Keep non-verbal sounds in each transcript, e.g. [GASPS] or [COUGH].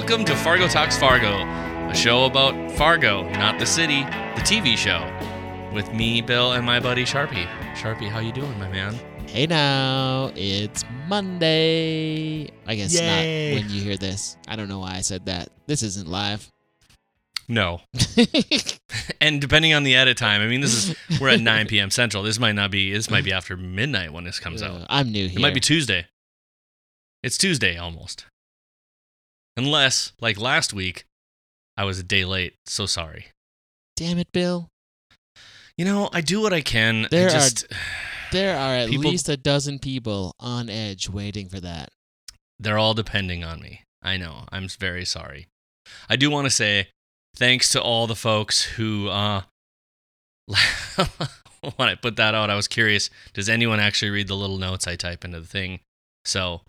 Welcome to Fargo Talks Fargo, a show about Fargo, not the city, the TV show, with me, Bill, and my buddy Sharpie. Sharpie, how you doing, my man? Hey now, it's Monday. I guess Yay. not when you hear this. I don't know why I said that. This isn't live. No. [LAUGHS] And depending on the edit time, I mean, this is we're at [LAUGHS] 9 p.m. Central. This might not be. This might be after midnight when this comes out. Uh, I'm new here. It might be Tuesday. It's Tuesday almost. Unless, like last week, I was a day late. So sorry. Damn it, Bill. You know, I do what I can. I There are- There are at People- least a dozen people on edge waiting for that. they're all depending on me. I know. I'm very sorry. I do want to say thanks to all the folks who uh [LAUGHS] when I put that out, I was curious, does anyone actually read the little notes I type into the thing? So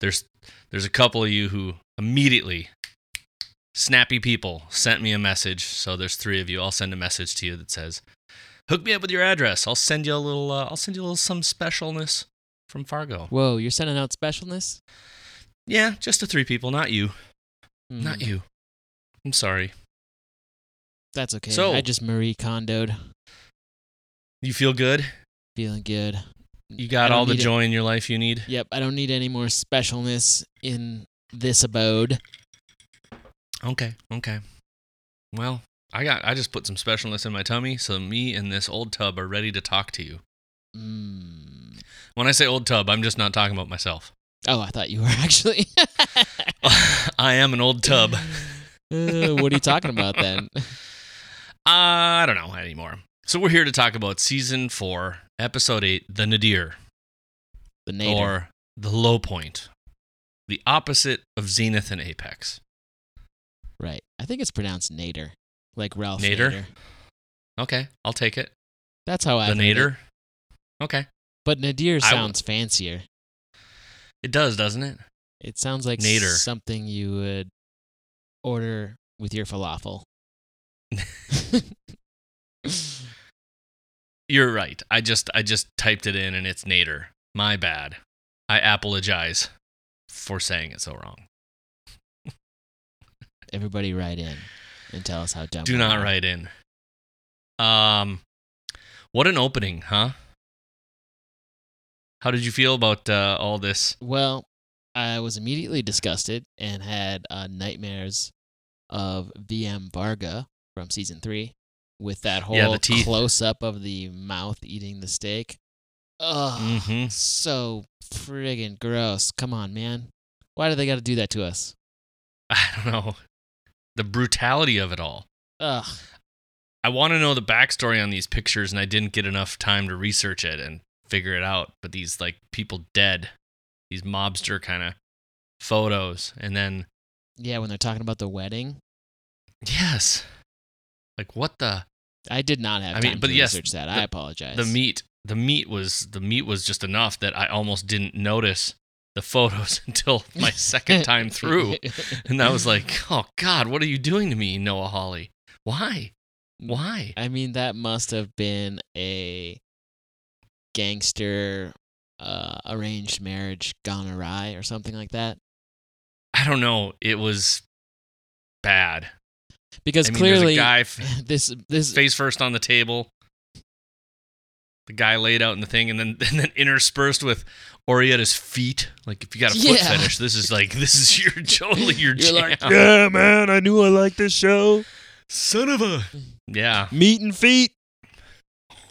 there's there's a couple of you who immediately snappy people sent me a message. So there's three of you. I'll send a message to you that says, "Hook me up with your address. I'll send you a little uh, I'll send you a little some specialness from Fargo." Whoa, you're sending out specialness? Yeah, just to three people, not you. Not Hmm, you. I'm sorry. That's okay. So- I just Marie Kondoed. You feel good? Feeling good. You got all the it. joy in your life you need? Yep, I don't need any more specialness in this abode. Okay, okay. Well, I got I just put some specialness in my tummy, so me and this old tub are ready to talk to you. Mm. When I say old tub, I'm just not talking about myself. Oh, I thought you were [LAUGHS] actually. [LAUGHS] I am an old tub. Uh, [LAUGHS] Uh, what are you talking about then? I don't know anymore. So we're here to talk about season 4, episode 8, The Nadir The Nader. or The Low Point. The opposite of Zenith and Apex. right. I think it's pronounced Nader, like Ralph Nader? Nader. Okay, I'll take it. That's how I. the Nadir. Okay. But Nadir I w- sounds fancier. It does, doesn't it? It sounds like Nader. something you would order with your falafel. [LAUGHS] You're right. I just I just typed it in and it's Nader. My bad. I apologize for saying it so wrong. Everybody write in and tell us how dumb. Do not are. write in. Um what an opening, huh? How did you feel about uh, all this? Well, I was immediately disgusted and had uh, nightmares of VM Varga from season three with that whole Yeah, close up of the mouth eating the steak. Ugh, Mhm. so friggin' gross. Come on, man. Why do they got to do that to us? [LAUGHS] I don't know. The brutality of it all. Ugh. I want to know the backstory on these pictures, and I didn't get enough time to research it and figure it out. But these like people dead, these mobster kind of photos, and then Yeah, when they're talking about the wedding, yes, like what the I did not have I time mean, but to yes, research that. the- I apologize. the meat the meat was the meat was just enough that I almost didn't notice the photos [LAUGHS] until my second time through, [LAUGHS] and I was like, oh God, what are you doing to me, Noah Hawley? Why? Why? I mean, that must have been a gangster uh, arranged marriage gone awry or something like that. I don't know. It was bad. Because I mean, clearly, guy [LAUGHS] f- this this face first on the table. The guy laid out in the thing, and then [LAUGHS] and then interspersed with Oraetta's feet. Like if you got a foot Yeah. fetish, this is like this is your [LAUGHS] totally your You're jam. like, yeah, man, I knew I liked this show. Son of a yeah. Meat and feet.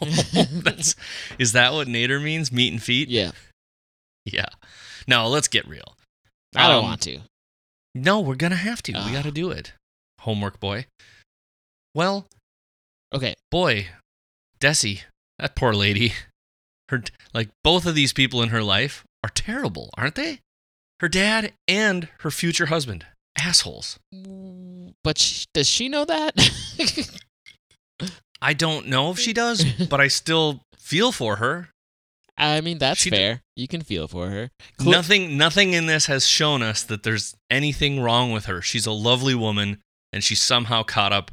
[LAUGHS] That's is that what Nader means? Meat and feet? Yeah, Yeah. No, let's get real. I don't Um, want to. No, we're gonna have to. we Ah. got to do it. Homework, boy. Well, Okay, boy, Desi, that poor lady. Her like both of these people in her life are terrible, aren't they? Her dad and her future husband, assholes. but sh- does she know that? I don't know if she does, [LAUGHS] but I still feel for her. I mean, that's She fair. you can feel for her. Cle- nothing nothing in this has shown us that there's anything wrong with her. She's a lovely woman and she's somehow caught up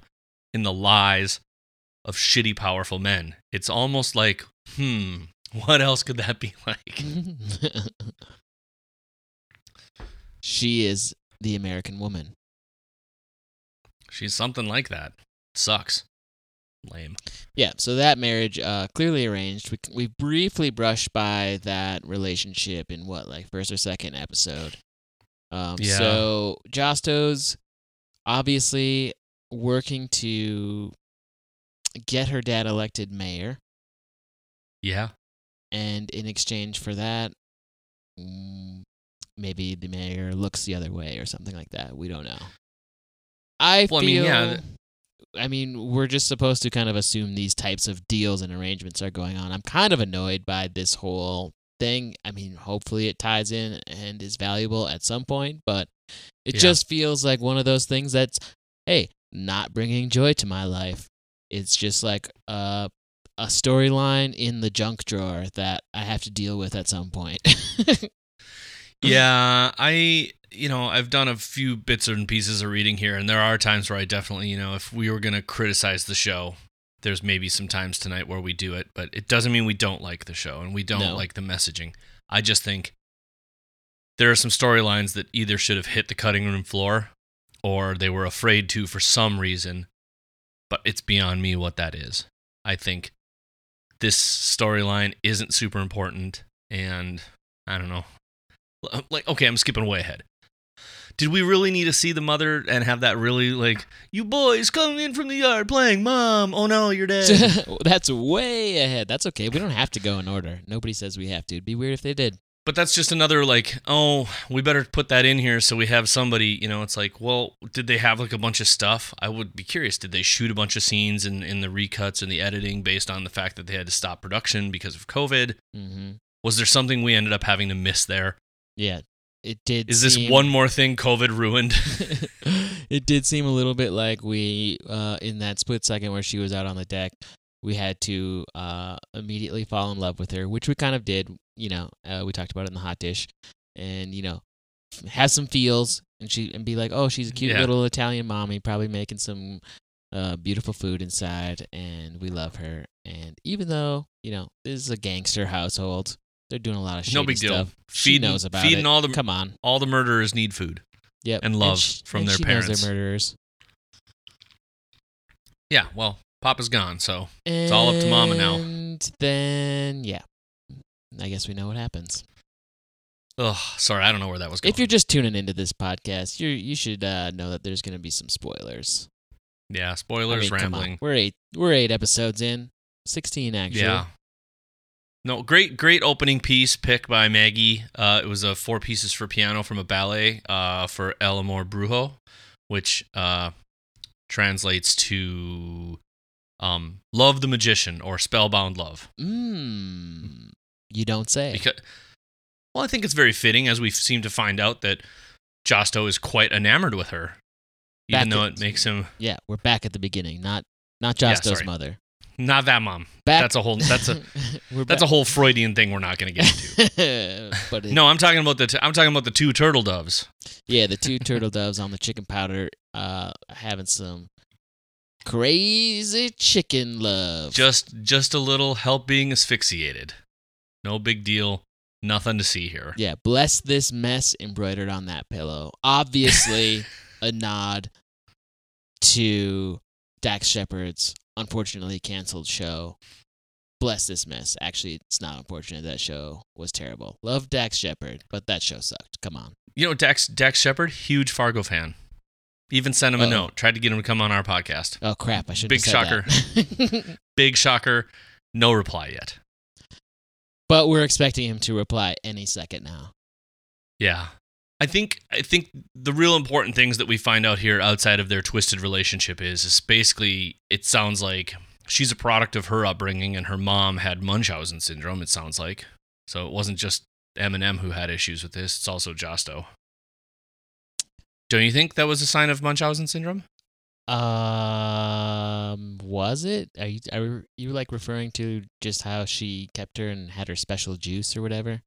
in the lies of shitty powerful men. It's almost like, hmm, [LAUGHS] what else could that be [LAUGHS] like? she is the American woman. She's something like that. Sucks. Lame. Yeah, so that marriage uh, clearly arranged. We we briefly brushed by that relationship in what like first or second episode. Um, Yeah. So Josto's obviously working to get her dad elected mayor, Yeah. and in exchange for that, mm, maybe the mayor looks the other way or something like that. We don't know. I Well, I feel. mean, yeah, I mean, we're just supposed to kind of assume these types of deals and arrangements are going on. I'm kind of annoyed by this whole thing. I mean, hopefully it ties in and is valuable at some point, but it Yeah. just feels like one of those things that's, hey, not bringing joy to my life. It's just like a a storyline in the junk drawer that I have to deal with at some point. [LAUGHS] Yeah, I you know, I've done a few bits and pieces of reading here and there are times where I definitely, you know, if we were going to criticize the show, there's maybe some times tonight where we do it, but it doesn't mean we don't like the show and we don't No. like the messaging. I just think there are some storylines that either should have hit the cutting room floor or they were afraid to for some reason, but it's beyond me what that is. I think this storyline isn't super important and I don't know. Um, like okay, I'm skipping way ahead. Did we really need to see the mother and have that really like you boys coming in from the yard playing mom? Oh no, you're dead. [LAUGHS] that's way ahead. That's okay. We don't have to go in order. Nobody says we have to. It'd be weird if they did. But that's just another like oh we better put that in here so we have somebody you know it's like well did they have like a bunch of stuff? I would be curious. Did they shoot a bunch of scenes in, in the recuts and the editing based on the fact that they had to stop production because of covid? Hmm was there something we ended up having to miss there? Yeah, it did. is this seem- one more thing covid ruined? [LAUGHS] It did seem a little bit like we, uh, in that split second where she was out on the deck, we had to uh, immediately fall in love with her, which we kind of did. You know, uh, we talked about it in the hot dish, and you know, have some feels, and she and be like, oh, she's a cute Yeah. little Italian mommy, probably making some uh, beautiful food inside, and we love her. And even though you know this is a gangster household, they're doing a lot of shady no big deal stuff. She knows about feeding it. all the Come on. all the murderers need food Yep. and love sh- from and their she knows parents. they're murderers. yeah well papa's gone so It's all up to mama now. And then, yeah, I guess we know what happens. Oh, sorry i don't know where that was going If you're just tuning into this podcast, you you should uh, know that there's going to be some spoilers. yeah I spoilers mean, rambling We're eight. We're eight episodes in. Sixteen actually. Yeah. No, great, great opening piece pick by Maggie. Uh, it was a four pieces for piano from a ballet uh, for El Amor Brujo, which uh, translates to um, "Love the Magician" or "Spellbound Love." Mmm. You don't say. Because, well, I think it's very fitting as we seem to find out that Josto is quite enamored with her, even Back though at- it makes him yeah, we're back at the beginning. Not not Yeah, Josto's sorry. mother. not that mom. Back. That's a whole. That's a [LAUGHS] that's a whole Freudian thing we're not going to get into. [LAUGHS] but it, No, I'm talking about the. T- I'm talking about the two turtle doves. Yeah, the two [LAUGHS] turtle doves on the chicken powder, uh, having some crazy chicken love. Just just a little help being asphyxiated. No big deal. Nothing to see here. yeah, bless this mess embroidered on that pillow. Obviously, [LAUGHS] a nod to Dax Shepard's unfortunately canceled show. Bless this mess. Actually, it's not unfortunate. That show was terrible. Love Dax Shepard, but that show sucked. Come on. You know, Dax Dax Shepard, huge Fargo fan. Even sent him a Uh-oh. note. Tried to get him to come on our podcast. Oh crap! I should. Big shocker. [LAUGHS] Big shocker. No reply yet. But we're expecting him to reply any second now. Yeah. I think I think the real important things that we find out here outside of their twisted relationship is is basically it sounds like she's a product of her upbringing and her mom had Munchausen syndrome, it sounds like. So it wasn't just Eminem who had issues with this, it's also Josto. Don't you think that was a sign of Munchausen syndrome? Um, was it? Are you are you like referring to just how she kept her and had her special juice or whatever?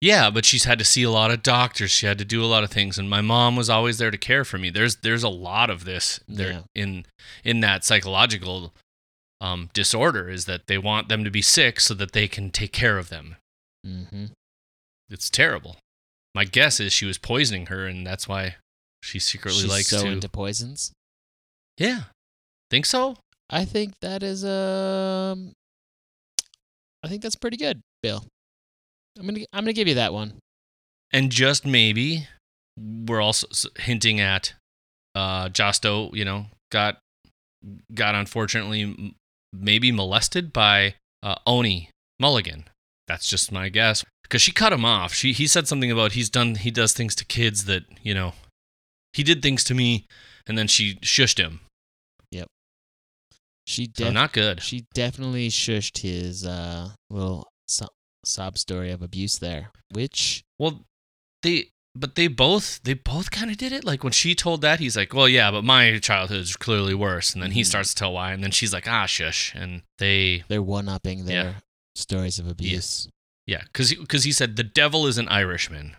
Yeah, but she's had to see a lot of doctors. She had to do a lot of things, and my mom was always there to care for me. There's there's a lot of this there Yeah. in in that psychological um, disorder is that they want them to be sick so that they can take care of them. Mm-hmm. It's terrible. my guess is she was poisoning her, and that's why she secretly She's likes so to. into poisons. Yeah, think so. I think that is um. I think that's pretty good, Bill. I'm gonna I'm gonna give you that one. And just maybe, we're also hinting at uh, Josto. You know, got got unfortunately maybe molested by uh, Oni Mulligan. That's just my guess because she cut him off. She he said something about he's done he does things to kids that you know he did things to me, and then she shushed him. She So not good. she definitely shushed his uh little so- sob story of abuse there, which Well, they but they both they both kind of did it. Like when she told that, he's like, "Well, yeah, but my childhood is clearly worse." And then he Mhm. starts to tell why, and then she's like, "Ah, shush." And they they're one upping their Yeah. stories of abuse. yeah, because because he said the devil is an Irishman,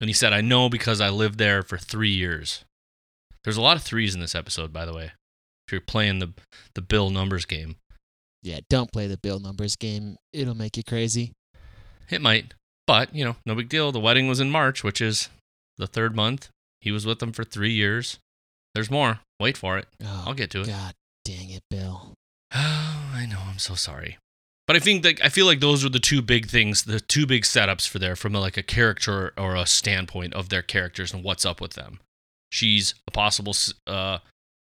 and he said, "I know because I lived there for three years." There's a lot of threes in this episode, by the way. If you're playing the the Bill numbers game, Yeah, don't play the Bill numbers game. It'll make you crazy. it might, but you know, no big deal. The wedding was in March, which is the third month. He was with them for three years. There's more. Wait for it. Oh, I'll get to it. God dang it, Bill. Oh, [SIGHS] I know. I'm so sorry. But I think that I feel like those are the two big things, the two big setups for there from a, like a character or a standpoint of their characters and what's up with them. She's a possible uh,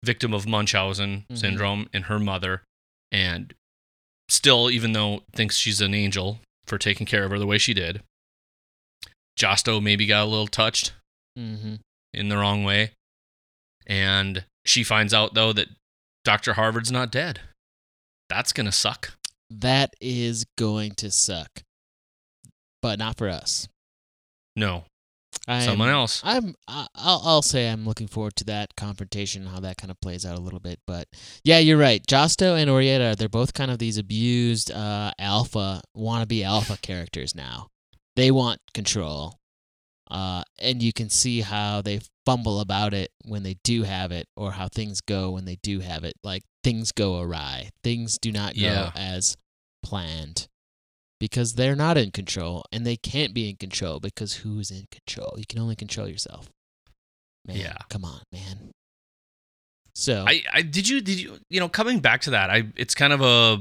victim of Munchausen Mhm. syndrome and her mother, and still, even though thinks she's an angel for taking care of her the way she did, Josto maybe got a little touched Mm-hmm. in the wrong way, and she finds out though that Dr. Harvard's not dead. That's gonna suck. That is going to suck, but not for us. No, I'm, someone else. I'm. I- I'll. I'll say I'm looking forward to that confrontation, how that kind of plays out a little bit. But yeah, you're right. Josto and Oraetta, they're both kind of these abused uh, alpha, wannabe alpha characters now. They want control, uh, and you can see how they fumble about it when they do have it, or how things go when they do have it. Like things go awry. Things do not go Yeah. as planned because they're not in control and they can't be in control because who's in control? You can only control yourself. Man, Yeah. come on, man. So, I, I did you did you you know coming back to that I it's kind of a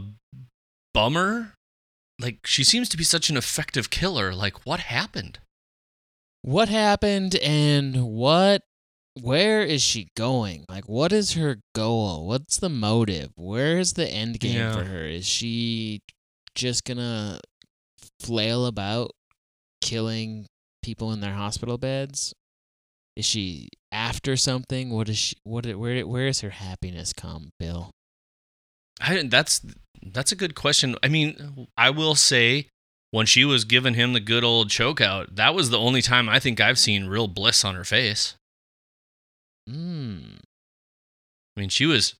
bummer like she seems to be such an effective killer like what happened what happened and what where is she going? Like what is her goal? What's the motive? Where is the end game Yeah. for her? Is she just to flail about killing people in their hospital beds? Is she after something? What is she what where where is her happiness come, Bill? I that's that's a good question I mean I will say when she was giving him the good old choke out that was the only time I think I've seen real bliss on her face Mm. I mean she was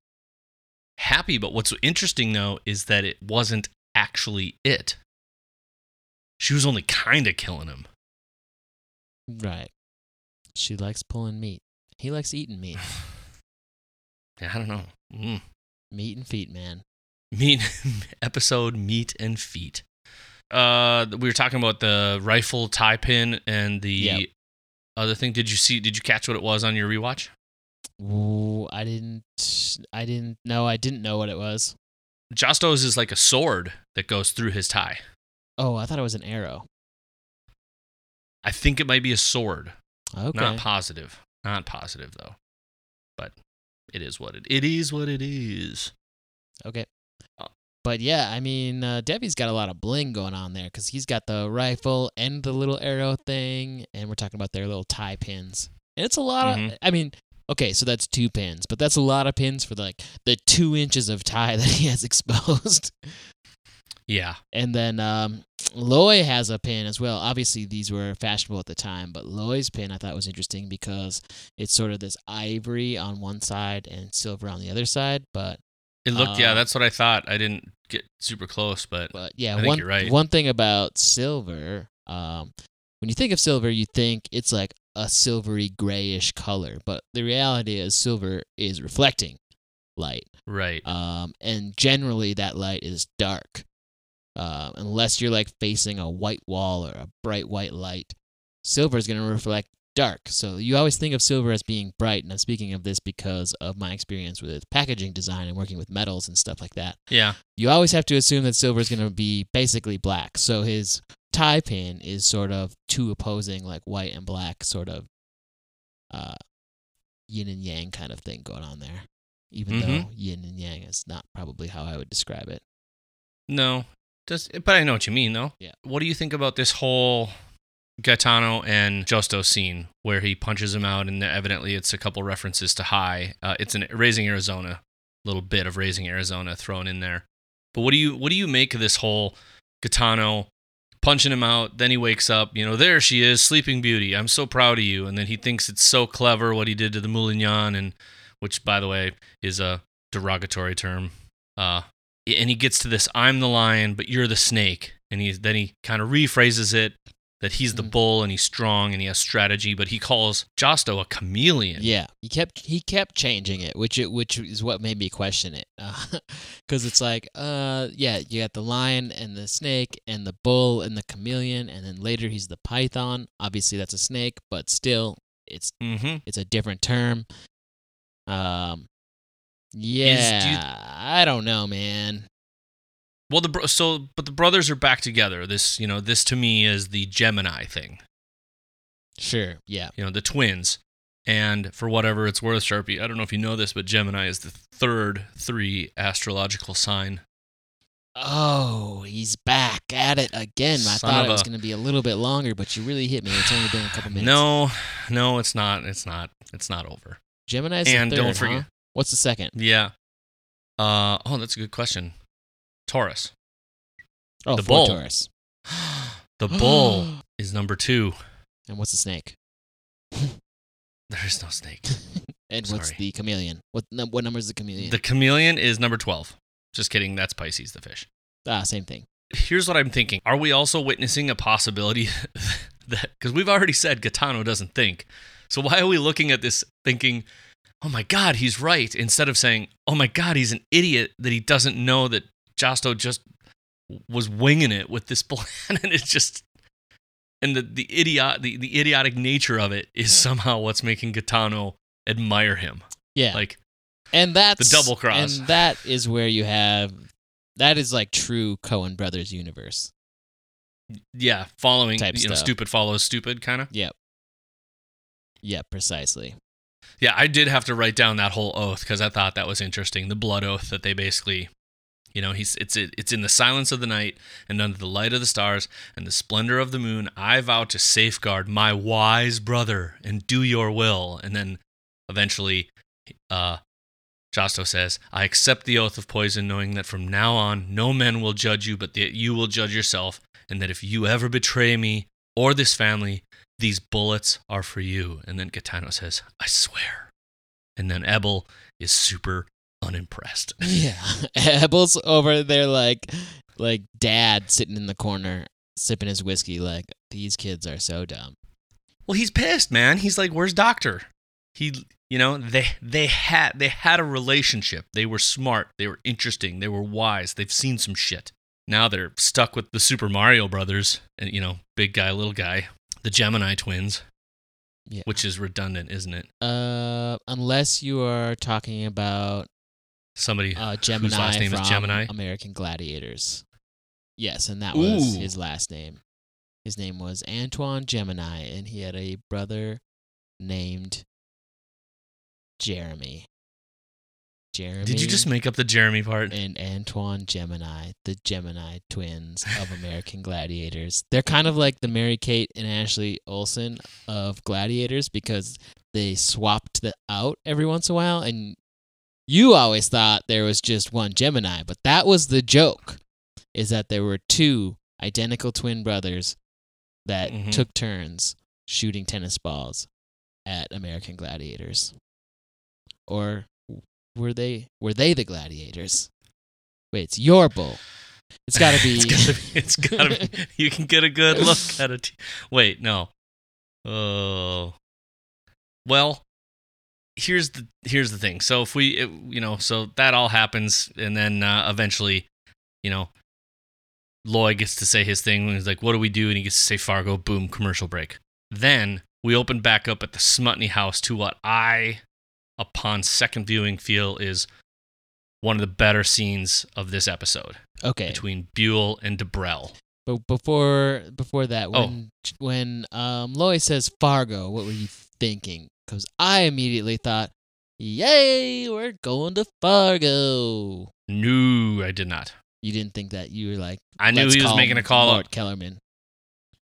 happy but what's interesting though is that it wasn't actually it she was only kind of killing him Right. She likes pulling meat. He likes eating meat. [SIGHS] Yeah, I don't know. Mm. meat and feet, man. Meat [LAUGHS] episode meat and feet. Uh, we were talking about the rifle tie pin and the Yep. other thing. Did you see? Did you catch what it was on your rewatch? Ooh, I didn't. I didn't know. I didn't know what it was. Josto's is like a sword that goes through his tie. Oh, I thought it was an arrow. I think it might be a sword. Okay. Not positive. Not positive though. But it is what it. It is what it is. okay. Uh, But yeah, I mean, uh, Debbie's got a lot of bling going on there because he's got the rifle and the little arrow thing, and we're talking about their little tie pins. And it's a lot Mhm. of. I mean, okay, so that's two pins, but that's a lot of pins for like the two inches of tie [LAUGHS] that he has exposed. Yeah. And then um, Loy has a pin as well. Obviously, these were fashionable at the time, but Loy's pin I thought was interesting because it's sort of this ivory on one side and silver on the other side. But It looked. yeah, Uh, that's what I thought. I didn't get super close, but but yeah, I think one you're right. one thing about silver, um, when you think of silver, you think it's like a silvery grayish color, but the reality is silver is reflecting light. right. um, and generally that light is dark, uh, unless you're like facing a white wall or a bright white light. silver is going to reflect dark. So you always think of silver as being bright. And I'm speaking of this because of my experience with packaging design and working with metals and stuff like that. Yeah. You always have to assume that silver is going to be basically black. So his tie pin is sort of two opposing, like white and black, sort of uh, yin and yang kind of thing going on there. Even though Mhm. yin and yang is not probably how I would describe it. No. Does but I know what you mean though. Yeah. What do you think about this whole Gaetano and Josto scene where he punches him out and evidently it's a couple references to high. Uh, it's an raising Arizona, little bit of raising Arizona thrown in there. But what do you what do you make of this whole Gaetano punching him out? Then he wakes up, you know, there she is, Sleeping Beauty. I'm so proud of you. And then he thinks it's so clever what he did to the Moulignon, and which by the way is a derogatory term. Uh, and he gets to this I'm the lion, but you're the snake. And he then he kind of rephrases it that he's the Mhm. bull and he's strong and he has strategy, but he calls Josto a chameleon. Yeah, he kept he kept changing it, which it which is what made me question it, [LAUGHS] because it's like, uh, yeah, you got the lion and the snake and the bull and the chameleon, and then later he's the python. Obviously, that's a snake, but still, it's Mm-hmm. it's a different term. Um, do you- yeah, I don't know, man. Well, the bro- so but the brothers are back together. This you know this to me is the Gemini thing. Sure, yeah, You know the twins. And for whatever it's worth, Sharpie, I don't know if you know this, but Gemini is the third three astrological sign. Oh, he's back at it again. I Son thought it was a- going to be a little bit longer, but you really hit me. It's only been a couple minutes. No, no, it's not. It's not. It's not over. Gemini's and the third, don't forget- huh? What's the second? Yeah. Uh oh, that's a good question. Taurus. Oh, The bull. Taurus. [GASPS] the [GASPS] bull is number two. And what's the snake? [LAUGHS] There is no snake. [LAUGHS] And what's the chameleon? What what number is the chameleon? The chameleon is number 12. Just kidding. That's Pisces, the fish. ah, same thing. Here's what I'm thinking. Are we also witnessing a possibility [LAUGHS] that, because we've already said Gaetano doesn't think. So why are we looking at this thinking, oh my God, he's right, instead of saying, oh my God, he's an idiot that he doesn't know that Josto just was winging it with this [LAUGHS] plan and it's just. And the, the idiot the, the idiotic nature of it is somehow what's making Gaetano admire him. Yeah. Like and that's the double cross. And that is where you have that is like true Coen brothers universe. yeah, following Type you know, stupid follows stupid kind of. Yep. Yeah, precisely. Yeah, I did have to write down that whole oath because I thought that was interesting. The blood oath that they basically, you know, he's it's it's in the silence of the night and under the light of the stars and the splendor of the moon. I vow to safeguard my wise brother and do your will. And then eventually, uh, Josto says, "I accept the oath of poison, knowing that from now on no men will judge you, but that you will judge yourself, and that if you ever betray me or this family." These bullets are for you. And then Gaetano says, I swear. And then Ebal is super unimpressed. [LAUGHS] Yeah. [LAUGHS] Ebal's over there like like dad sitting in the corner sipping his whiskey like these kids are so dumb. Well, he's pissed, man. He's like, "Where's Doctor?" He, you know, they they had they had a relationship. They were smart. They were interesting. They were wise. They've seen some shit. Now they're stuck with the Super Mario Brothers, and you know, big guy, little guy, the Gemini twins, Yeah. which is redundant, isn't it? Uh unless you are talking about Somebody uh, Gemini last name is Gemini? American Gladiators. Yes, and that was Ooh. his last name. His name was Antoine Gemini, and he had a brother named Jeremy. Jeremy. Did you just make up the Jeremy part? and Antoine Gemini, the Gemini twins of American Gladiators. They're kind of like the Mary Kate and Ashley Olsen of Gladiators because they swapped the out every once in a while and you always thought there was just one Gemini, but that was the joke is that there were two identical twin brothers that Mhm. took turns shooting tennis balls at American Gladiators. Or were they were they the gladiators? Wait, it's your bull. It's got to be. [LAUGHS] it's gotta be. It's gotta be. [LAUGHS] You can get a good look at it. Wait, no. Oh. Well, here's the here's the thing. So if we, it, you know, so that all happens, and then uh, eventually, you know, Loy gets to say his thing. And he's like, "What do we do?" And he gets to say Fargo. Boom, commercial break. Then we open back up at the Smutny house to what I, upon second viewing, feel is one of the better scenes of this episode Okay. between Buel and Dibrell. But before before that, Oh. when when um, Lois says Fargo, what were you thinking? Because I immediately thought, "Yay, we're going to Fargo." No, I did not. You didn't think that. You were like, I knew he was making a call. Mort Kellerman.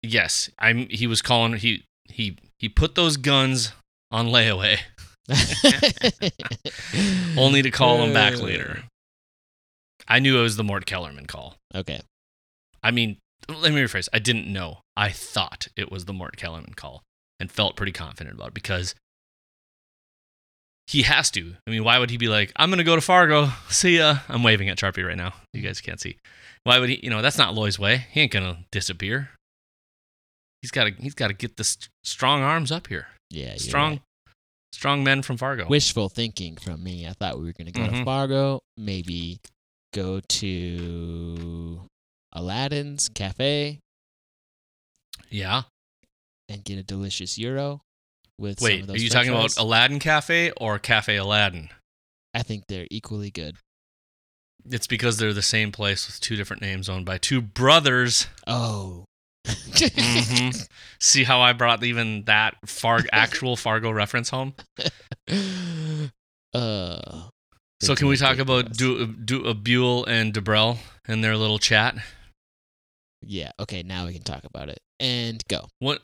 Yes, I'm. He was calling. He he he put those guns on layaway, [LAUGHS] only to call him back uh. later. I knew it was the Mort Kellerman call. Okay. I mean, let me rephrase. I didn't know. I thought it was the Mort Kellerman call and felt pretty confident about it because he has to. I mean, why would he be like, I'm going to go to Fargo. See ya. I'm waving at Sharpie right now. You guys can't see. Why would he? You know, that's not Loy's way. He ain't going to disappear. He's got to he's got to get the st- strong arms up here. Yeah. Strong right. strong men from Fargo. Wishful thinking from me. I thought we were gonna go to Mhm. Fargo. Maybe go to Aladdin's cafe yeah. and get a delicious euro. With Wait, are you talking about. Aladdin Cafe or Cafe Aladdin? I think they're equally good. It's because they're the same place with two different names owned by two brothers. Oh. Mhm. [LAUGHS] See how I brought even that Far- actual Fargo reference home? [LAUGHS] uh. So can we talk about du- du- uh, Buel and Dibrell and their little chat? Yeah. Okay. Now we can talk about it and go. What?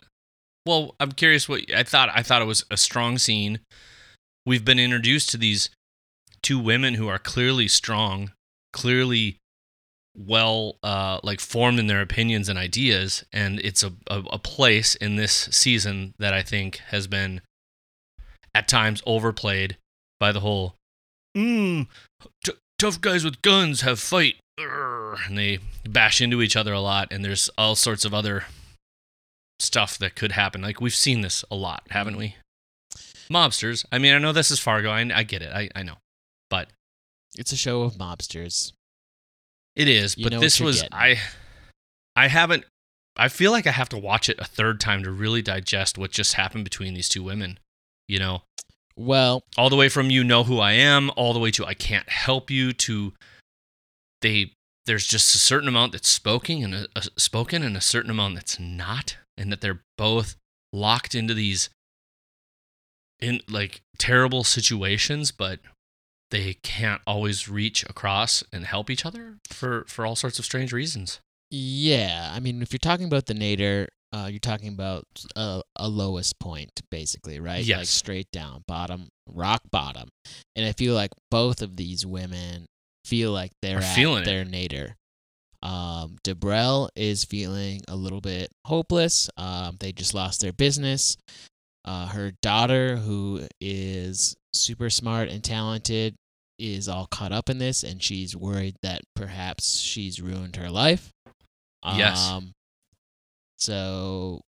Well, I'm curious. What I thought. I thought it was a strong scene. We've been introduced to these two women who are clearly strong, clearly well, uh, like formed in their opinions and ideas, and it's a, a a place in this season that I think has been at times overplayed by the whole. Mm, t- tough guys with guns have fight, and they bash into each other a lot, and there's all sorts of other stuff that could happen. Like we've seen this a lot, haven't we? Mobsters. I mean, I know this is Fargo. I, I get it. I, I know, but It's a show of mobsters. it is. You but this was getting. I. I haven't. I feel like I have to watch it a third time to really digest what just happened between these two women. You know, Well, all the way from you know who I am, all the way to I can't help you to they. There's just a certain amount that's spoken and a, a spoken and a certain amount that's not, and that they're both locked into these in like terrible situations, but they can't always reach across and help each other for for all sorts of strange reasons. yeah. I mean, if you're talking about the Nader, uh, you're talking about a, a lowest point, basically, right? Like Yes. straight down, bottom, rock bottom. And I feel like both of these women feel like they're Are at feeling it. their Nader. Um, Dibrell is feeling a little bit hopeless. Um, they just lost their business. Uh, her daughter, who is super smart and talented, is all caught up in this, and she's worried that perhaps she's ruined her life. Yes. Um, so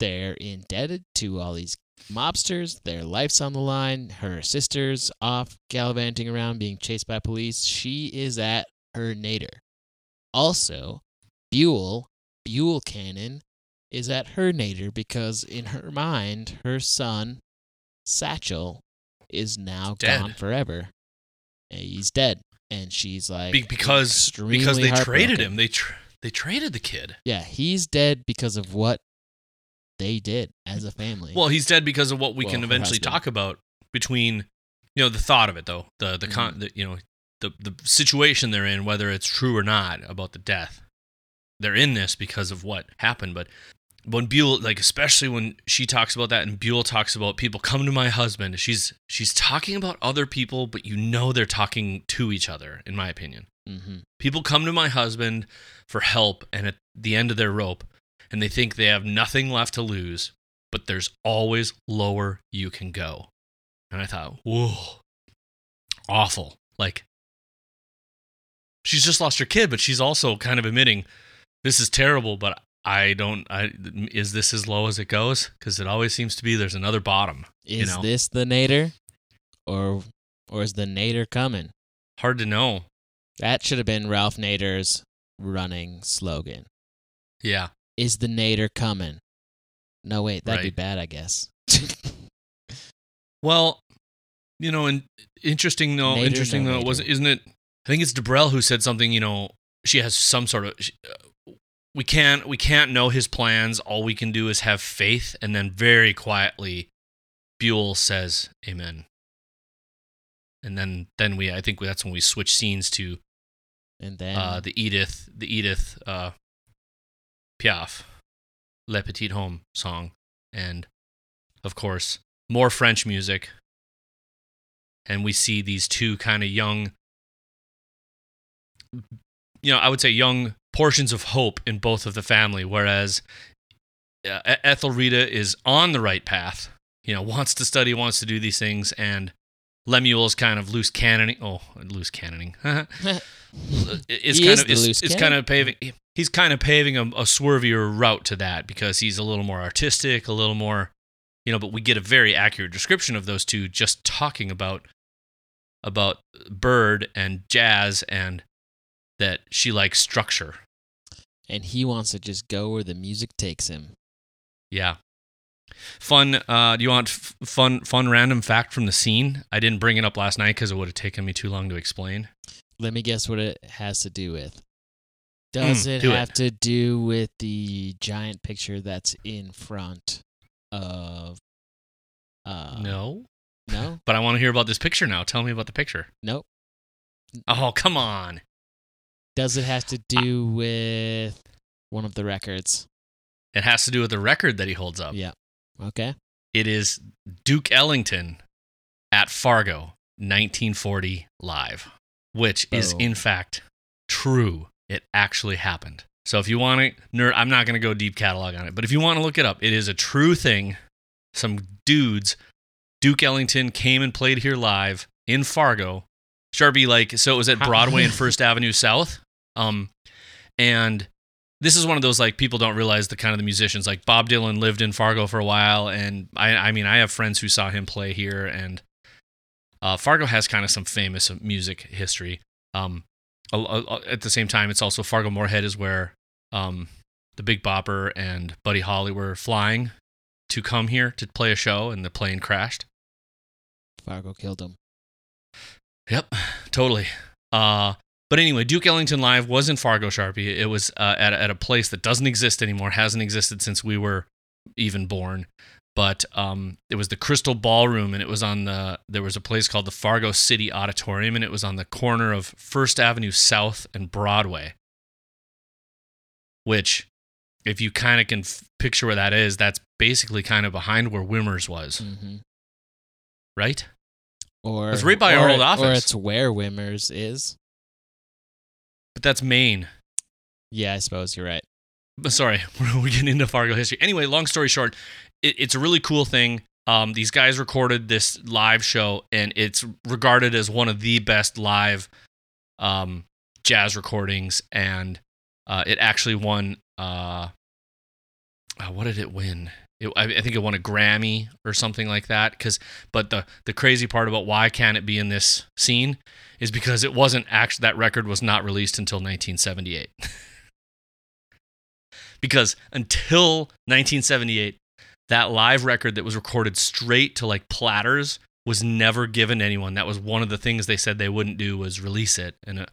they're indebted to all these mobsters. Their life's on the line. Her sister's off gallivanting around, being chased by police. She is at her nadir. Also, Buel, Buel Cannon, is at her nadir because in her mind, her son, Satchel, is now Dead. gone forever. And He's dead. And she's like Be- because because they traded him. They tr- they traded the kid. Yeah, he's dead because of what they did as a family. Well, he's dead because of what we Well, can eventually talk about between, you know, the thought of it though, the the, con- Mhm. the you know, the the situation they're in, whether it's true or not about the death. They're in this because of what happened, but when Buel, like especially when she talks about that, and Buel talks about people come to my husband, she's she's talking about other people, but you know they're talking to each other, in my opinion. hmm People come to my husband for help and at the end of their rope, and they think they have nothing left to lose, but there's always lower you can go. And I thought, whoa, awful. Like, she's just lost her kid, but she's also kind of admitting this is terrible, but I don't, I, is this as low as it goes? Because it always seems to be there's another bottom. Is know. this the Nader, or or is the Nader coming? Hard to know. That should have been Ralph Nader's running slogan. Yeah. Is the Nader coming? No, wait, that'd be bad, I guess. Well, you know, and interesting though, Nader, interesting no though, wasn't isn't it? I think it's Dibrell who said something. You know, she has some sort of. She, uh, we can't we can't know his plans. All we can do is have faith, and then very quietly, Buel says, "Amen." And then then we I think that's when we switch scenes to and then uh, the Edith the Edith uh, Piaf, Le Petit Homme song, and of course more French music. And we see these two kind of young, you know, I would say young portions of hope in both of the family. Whereas uh, E- Ethelrida is on the right path, you know, wants to study, wants to do these things, and Lemuel's kind of loose cannoning. Oh, loose cannoning. [LAUGHS] is He kind of is, is kind of paving. He's kind of paving a, a swervier route to that because he's a little more artistic, a little more, you know. But we get a very accurate description of those two just talking about about Bird and Jazz and that she likes structure. and he wants to just go where the music takes him. Yeah. Fun. Uh, do you want f- fun? Fun random fact from the scene. I didn't bring it up last night because it would have taken me too long to explain. Let me guess what it has to do with. Does Mm, it do it. have to do with the giant picture that's in front of? Uh, no, no, [LAUGHS] but I want to hear about this picture now. Tell me about the picture. nope. Oh, come on. Does it have to do with one of the records? It has to do with the record that he holds up. Yeah. Okay. It is Duke Ellington at Fargo, 1940 live, which is in fact true. It actually happened. So if you want to nerd, I'm not going to go deep catalog on it, but if you want to look it up, it is a true thing. Some dudes, Duke Ellington came and played here live in Fargo. Sharpie, like, so it was at Broadway and [LAUGHS] First Avenue South. Um, and this is one of those like people don't realize the kind of the musicians like Bob Dylan lived in Fargo for a while, and I I mean I have friends who saw him play here, and uh, Fargo has kind of some famous music history. Um, a- a- at the same time, it's also Fargo Moorhead is where um, the Big Bopper and Buddy Holly were flying to come here to play a show, and the plane crashed. Fargo killed him. Yep, totally. Uh, but anyway, Duke Ellington Live was in Fargo Sharpie. It was uh, at, a- at a place that doesn't exist anymore, hasn't existed since we were even born. But um, it was the Crystal Ballroom, and it was on the. There was a place called the Fargo City Auditorium, and it was on the corner of First Avenue South and Broadway. Which, if you kind of can f- picture where that is, that's basically kind of behind where Wimmers was, hmm right? Or It's right by our or- old Or office. it's where Wimmers is. But that's Main. Yeah, I suppose you're right. But sorry, [LAUGHS] we're getting into Fargo history. Anyway, long story short, it, it's a really cool thing. Um, these guys recorded this live show, and it's regarded as one of the best live um, jazz recordings. And uh, it actually won. Uh, uh, what did it win? It, I, I think it won a Grammy or something like that. Cause, but the the crazy part about why can't it be in this scene is because it wasn't actually that record was not released until 1978 [LAUGHS] because until 1978 that live record that was recorded straight to like platters was never given anyone. That was one of the things they said they wouldn't do was release it. And uh,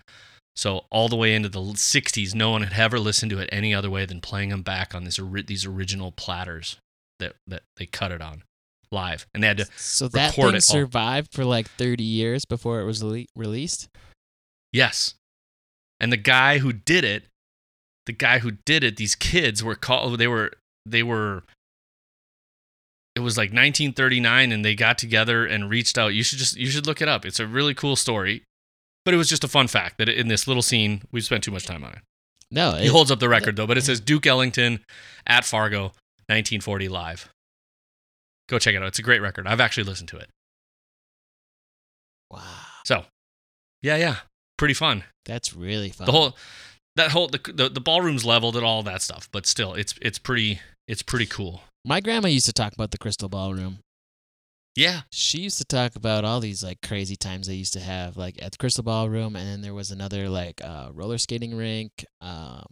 so all the way into the 60s no one had ever listened to it any other way than playing them back on this these original platters that that they cut it on live and they had to So that thing survived for like 30 years before it was le- released. Yes. And the guy who did it, the guy who did it, these kids were called they were they were it was like 1939 and they got together and reached out. You should just you should look it up. It's a really cool story. But it was just a fun fact that in this little scene, we spent too much time on it. No, He it, holds up the record though, but it says Duke Ellington at Fargo 1940 live. Go check it out. It's a great record. I've actually listened to it. wow, So, yeah, yeah. Pretty fun. that's really fun. the whole that whole the, the the ballroom's leveled and all that stuff but still it's it's pretty it's pretty cool My grandma used to talk about the Crystal Ballroom. yeah She used to talk about all these like crazy times they used to have, like at the Crystal Ballroom, and then there was another like uh, roller skating rink. Um,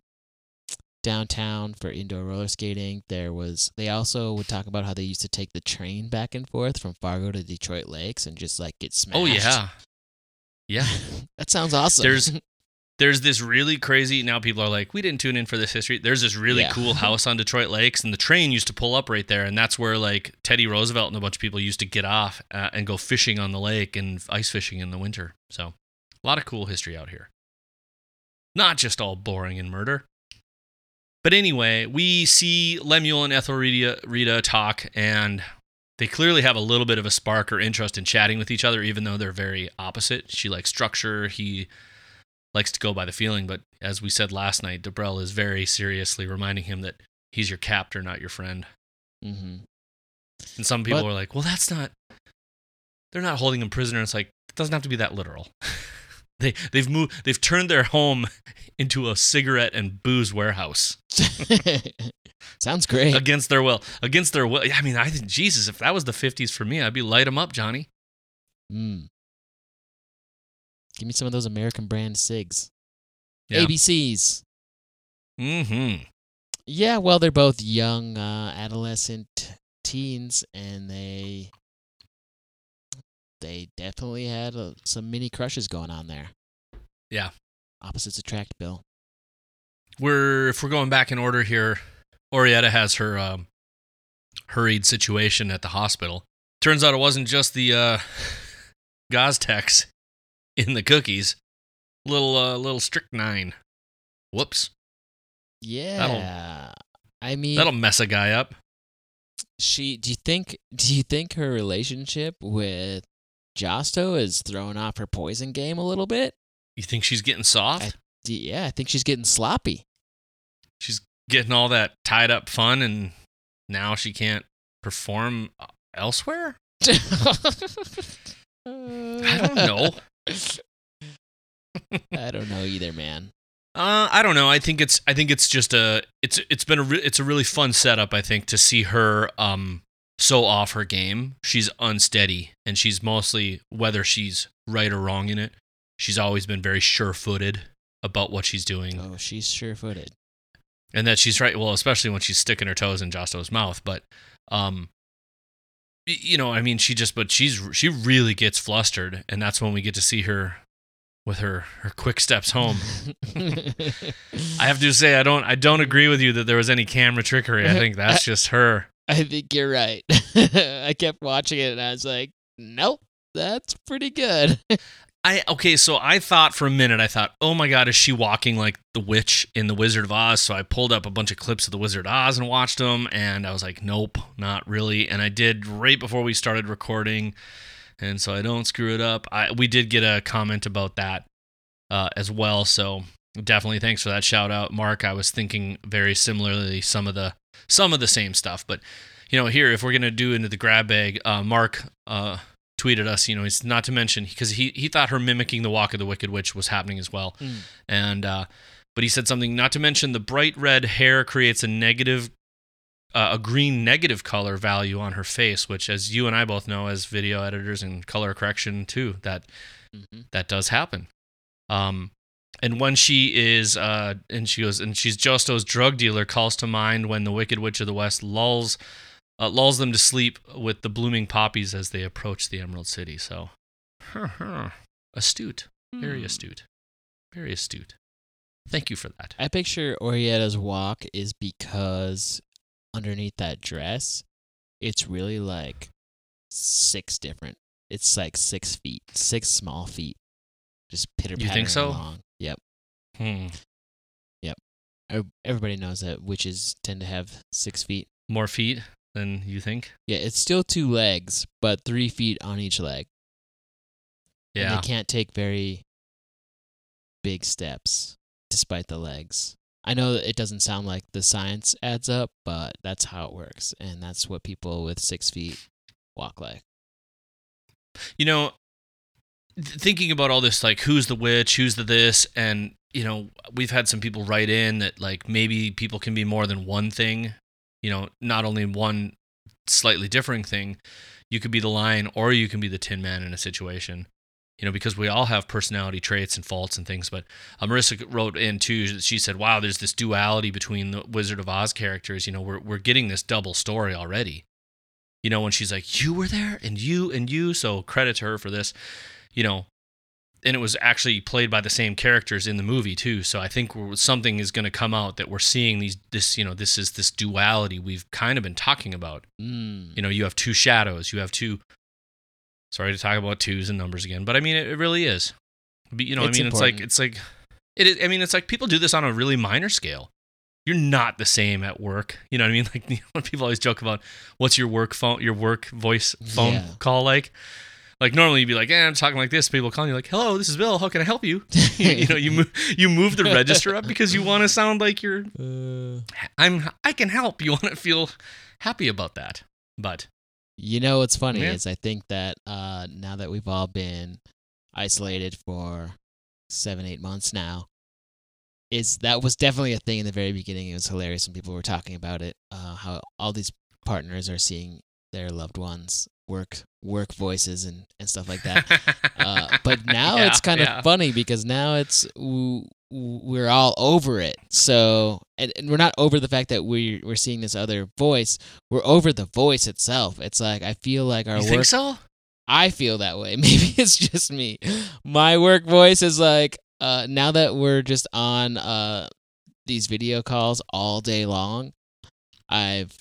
downtown for indoor roller skating. There was they also would talk about how they used to take the train back and forth from Fargo to Detroit Lakes and just like get smashed. Oh yeah. Yeah. [LAUGHS] that sounds awesome. There's [LAUGHS] there's this really crazy now people are like we didn't tune in for this history there's this really Yeah. cool house on detroit lakes and the train used to pull up right there and that's where like teddy roosevelt and a bunch of people used to get off uh, and go fishing on the lake and ice fishing in the winter so a lot of cool history out here not just all boring and murder but anyway we see lemuel and Ethelrida, rita talk and they clearly have a little bit of a spark or interest in chatting with each other even though they're very opposite she likes structure he likes to go by the feeling, but as we said last night, Dibrell is very seriously reminding him that he's your captor, not your friend. hmm And some people But- are like, "Well, that's not. They're not holding him prisoner." It's like it doesn't have to be that literal. [LAUGHS] [LAUGHS] they they've moved. They've turned their home [LAUGHS] into a cigarette and booze warehouse [LAUGHS] Sounds great. against their will. Against their will. I mean, I think Jesus, if that was the '50s for me, I'd be light them up, Johnny. Mm. Give me some of those American brand cigs. Yeah. ABCs. Mm-hmm. Yeah, well, they're both young uh, adolescent teens, and they they definitely had uh, some mini crushes going on there. Yeah. Opposites attract, Bill. we're if we're going back in order here, Oraetta has her um, hurried situation at the hospital. Turns out it wasn't just the uh, [LAUGHS] Gaztecs in the cookies. Little uh, little strychnine. Whoops, Yeah. I mean, that'll mess a guy up. she. Do you think? Do you think her relationship with Josto is throwing off her poison game a little bit? You think she's getting soft? I- Yeah, I think she's getting sloppy. she's getting all that tied up fun, and now she can't perform uh, elsewhere. I don't know. [LAUGHS] [LAUGHS] I don't know either, man. Uh, I don't know. I think it's I think it's just a it's it's been a re- it's a really fun setup. I think to see her um so off her game. She's unsteady, and she's mostly whether she's right or wrong in it. She's always been very sure-footed about what she's doing, Oh, she's sure-footed. and that she's right. Well, especially when she's sticking her toes in Josto's mouth. But um, you know, I mean, she just but she's she really gets flustered, and that's when we get to see her with her her quick steps home. [LAUGHS] I have to say I don't I don't agree with you that there was any camera trickery. I think that's [LAUGHS] just her. I think you're right. [LAUGHS] I kept watching it and I was like, nope, that's pretty good. [LAUGHS] I okay, so I thought for a minute I thought, "Oh my god, is she walking like the witch in The Wizard of Oz?" So I pulled up a bunch of clips of The Wizard of Oz and watched them and I was like, "Nope, not really." And I did right before we started recording. And so I don't screw it up. I we did get a comment about that uh, as well, so definitely thanks for that shout out, Mark. I was thinking very similarly some of the some of the same stuff, but you know, here if we're gonna do into the grab bag, uh, Mark uh, tweeted us. You know, he's not to mention because he he thought her mimicking the walk of the Wicked Witch was happening as well, Mm. and uh, but he said something not to mention the bright red hair creates a negative. Uh, a green negative color value on her face, which, as you and I both know, as video editors and color correction too, that Mhm. that does happen. Um, and when she is, uh, and she goes, and she's Josto's drug dealer, calls to mind when the Wicked Witch of the West lulls, uh, lulls them to sleep with the blooming poppies as they approach the Emerald City. So, [LAUGHS] astute, very Hmm. astute, very astute. Thank you for that. I picture Oraetta's walk is because underneath that dress, it's really like six different. It's like six feet, six small feet, just pitter You think so? along. Hmm. Yep. Everybody knows that witches tend to have six feet. More feet than you think. Yeah, it's still two legs, but three feet on each leg. And Yeah. they can't take very big steps despite the legs. I know that it doesn't sound like the science adds up, but that's how it works. And that's what people with six feet walk like. you know th- thinking about all this like who's the witch who's the this and you know we've had some people write in that like maybe people can be more than one thing you know not only one slightly differing thing you could be the lion or you can be the tin man in a situation you know, because we all have personality traits and faults and things. But uh, Marissa wrote in too. She said, "Wow, there's this duality between the Wizard of Oz characters. You know, we're we're getting this double story already. You know, when she's like, "You were there, and you and you," so credit to her for this. You know, and it was actually played by the same characters in the movie too. So I think something is going to come out that we're seeing these this you know this is this duality we've kind of been talking about. Mm. You know, you have two shadows, you have two. Sorry to talk about twos and numbers again, but I mean it, it really is. But, you know, It's I mean important. it's like it's like it is. I mean it's like people do this on a really minor scale. You're not the same at work. You know what I mean? [LAUGHS] Like [LAUGHS] you know, when people always joke about what's your work phone, your work voice phone Yeah. call like. Like normally you'd be like, "Eh, I'm talking like this." People calling you like, "Hello, this is Bill. How can I help you?" you, [LAUGHS] you know, you move you move the register up because you want to sound like you're [LAUGHS] Uh, I'm I can help. You want to feel happy about that. But You know what's funny Yeah. is I think that uh, now that we've all been isolated for seven, eight months now, is that was definitely a thing in the very beginning. It was hilarious when people were talking about it. Uh, how all these partners are seeing their loved ones work work voices and, and stuff like that. [LAUGHS] Uh, but now Yeah, it's kind of yeah. funny because now it's we're all over it. So and, and we're not over the fact that we we're seeing this other voice. We're over the voice itself. It's like I feel like our you work. think so? I feel that way. [LAUGHS] Maybe it's just me. My work voice is like uh, now that we're just on uh, these video calls all day long. I've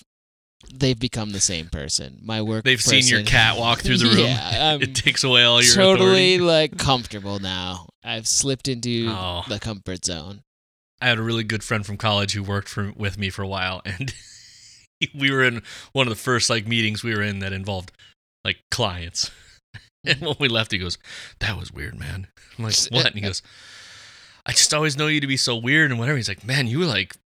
they've become the same person. My work. They've seen your cat walk through the [LAUGHS] room. Yeah, it takes away all your totally authority. like comfortable now. I've slipped into Oh. the comfort zone. I had a really good friend from college who worked for with me for a while, [LAUGHS] and we were in one of the first like meetings we were in that involved like clients. [LAUGHS] And when we left, he goes, "That was weird, man." I'm like, "What?" And he goes, "I just always know you to be so weird and whatever." He's like, "Man, you were like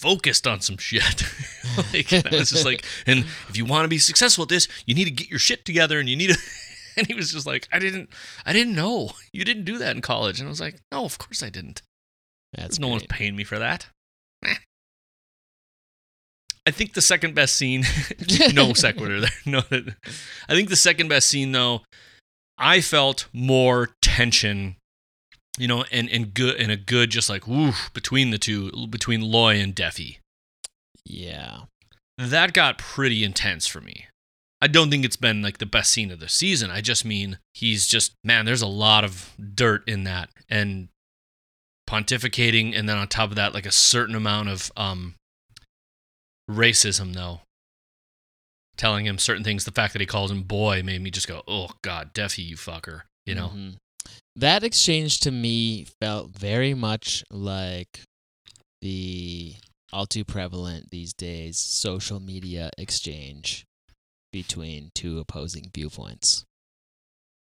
focused on some shit." [LAUGHS] like, and I was just like, "And if you want to be successful at this, you need to get your shit together, and you need to." [LAUGHS] And he was just like, "I didn't, I didn't know [LAUGHS] you didn't do that in college." And I was like, "No, of course I didn't." That's no one's paying me for that. Eh. I think the second best scene, no sequitur there. No, I think the second best scene though, I felt more tension, you know, and and good and a good just like woof between the two, between Loy and Deafy. Yeah. That got pretty intense for me. I don't think it's been like the best scene of the season. I just mean he's just man. There's a lot of dirt in that and pontificating, and then on top of that, like a certain amount of um racism though. Telling him certain things. The fact that he calls him boy made me just go, "Oh God, Deafy, you fucker!" You know. Mhm. That exchange to me felt very much like the all too prevalent these days social media exchange between two opposing viewpoints.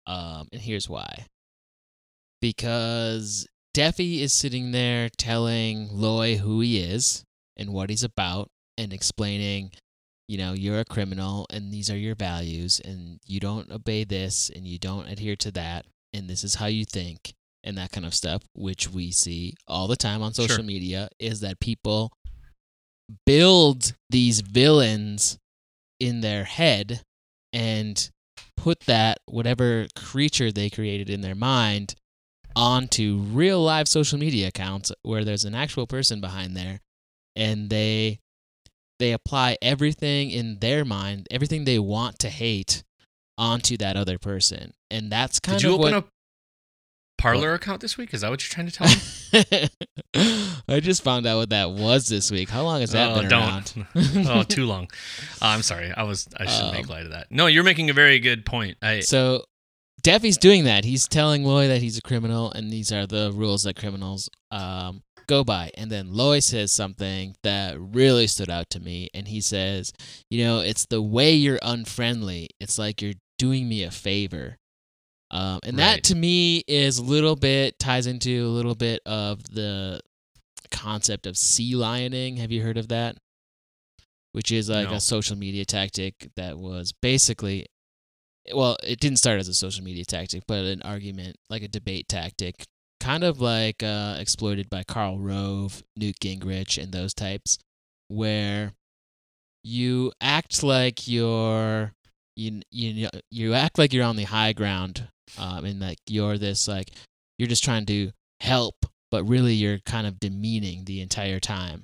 Um, and here's why. Because Deafy is sitting there telling Loy who he is and what he's about and explaining, you know, you're a criminal and these are your values and you don't obey this and you don't adhere to that and this is how you think and that kind of stuff, which we see all the time on social Sure. media, is that people build these villains in their head and put that whatever creature they created in their mind onto real live social media accounts where there's an actual person behind there and they they apply everything in their mind everything they want to hate onto that other person and that's kind of Did you open what a Parler account this week? Is that what you're trying to tell me? [LAUGHS] I just found out what that was this week. How long has that Oh, been don't. around? [LAUGHS] oh, too [LAUGHS] long. Uh, I'm sorry. I was. I shouldn't make Um, light of that. No, you're making a very good point. I. So Deafy's doing that. He's telling Loy that he's a criminal and these are the rules that criminals um, go by. And then Loy says something that really stood out to me. And he says, You know, it's the way you're unfriendly. It's like you're doing me a favor. Um, and that to me is a little bit, ties into a little bit of the concept of sea lioning. Have you heard of that? Which is like No. a social media tactic that was basically well, it didn't start as a social media tactic, but an argument, like a debate tactic, kind of like uh, exploited by Karl Rove, Newt Gingrich, and those types, where you act like you're you you you act like you're on the high ground um, and like you're this like you're just trying to help, but really you're kind of demeaning the entire time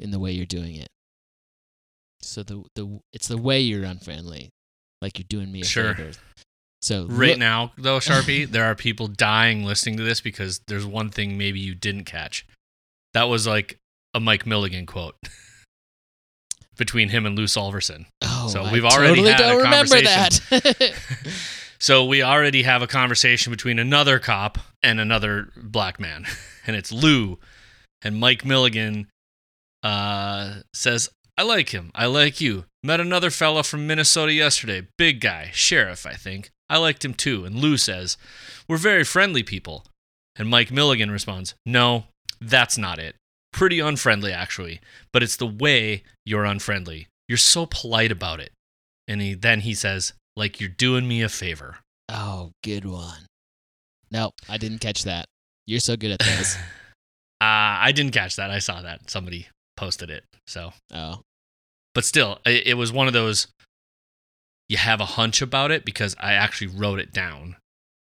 in the way you're doing it. So the the it's the way you're unfriendly, like you're doing me a Sure. favor. So Right look- now, though, [LAUGHS] Sharpie, there are people dying listening to this because there's one thing maybe you didn't catch. That was like a Mike Milligan quote [LAUGHS] between him and Lou Solverson. Oh, So we've already totally had a don't remember that. [LAUGHS] So we already have a conversation between another cop and another black man, [LAUGHS] and it's Lou, and Mike Milligan uh, says, "I like him. I like you. Met another fella from Minnesota yesterday. Big guy, sheriff, I think. I liked him too." And Lou says, "We're very friendly people." And Mike Milligan responds, "No, that's not it. Pretty unfriendly, actually. But it's the way you're unfriendly. You're so polite about it." And he then he says, "Like you're doing me a favor." oh, good one. Nope, I didn't catch that. You're so good at this. [LAUGHS] Uh, I didn't catch that. I saw that somebody posted it. So, oh, but still, it, it was one of those. You have a hunch about it because I actually wrote it down.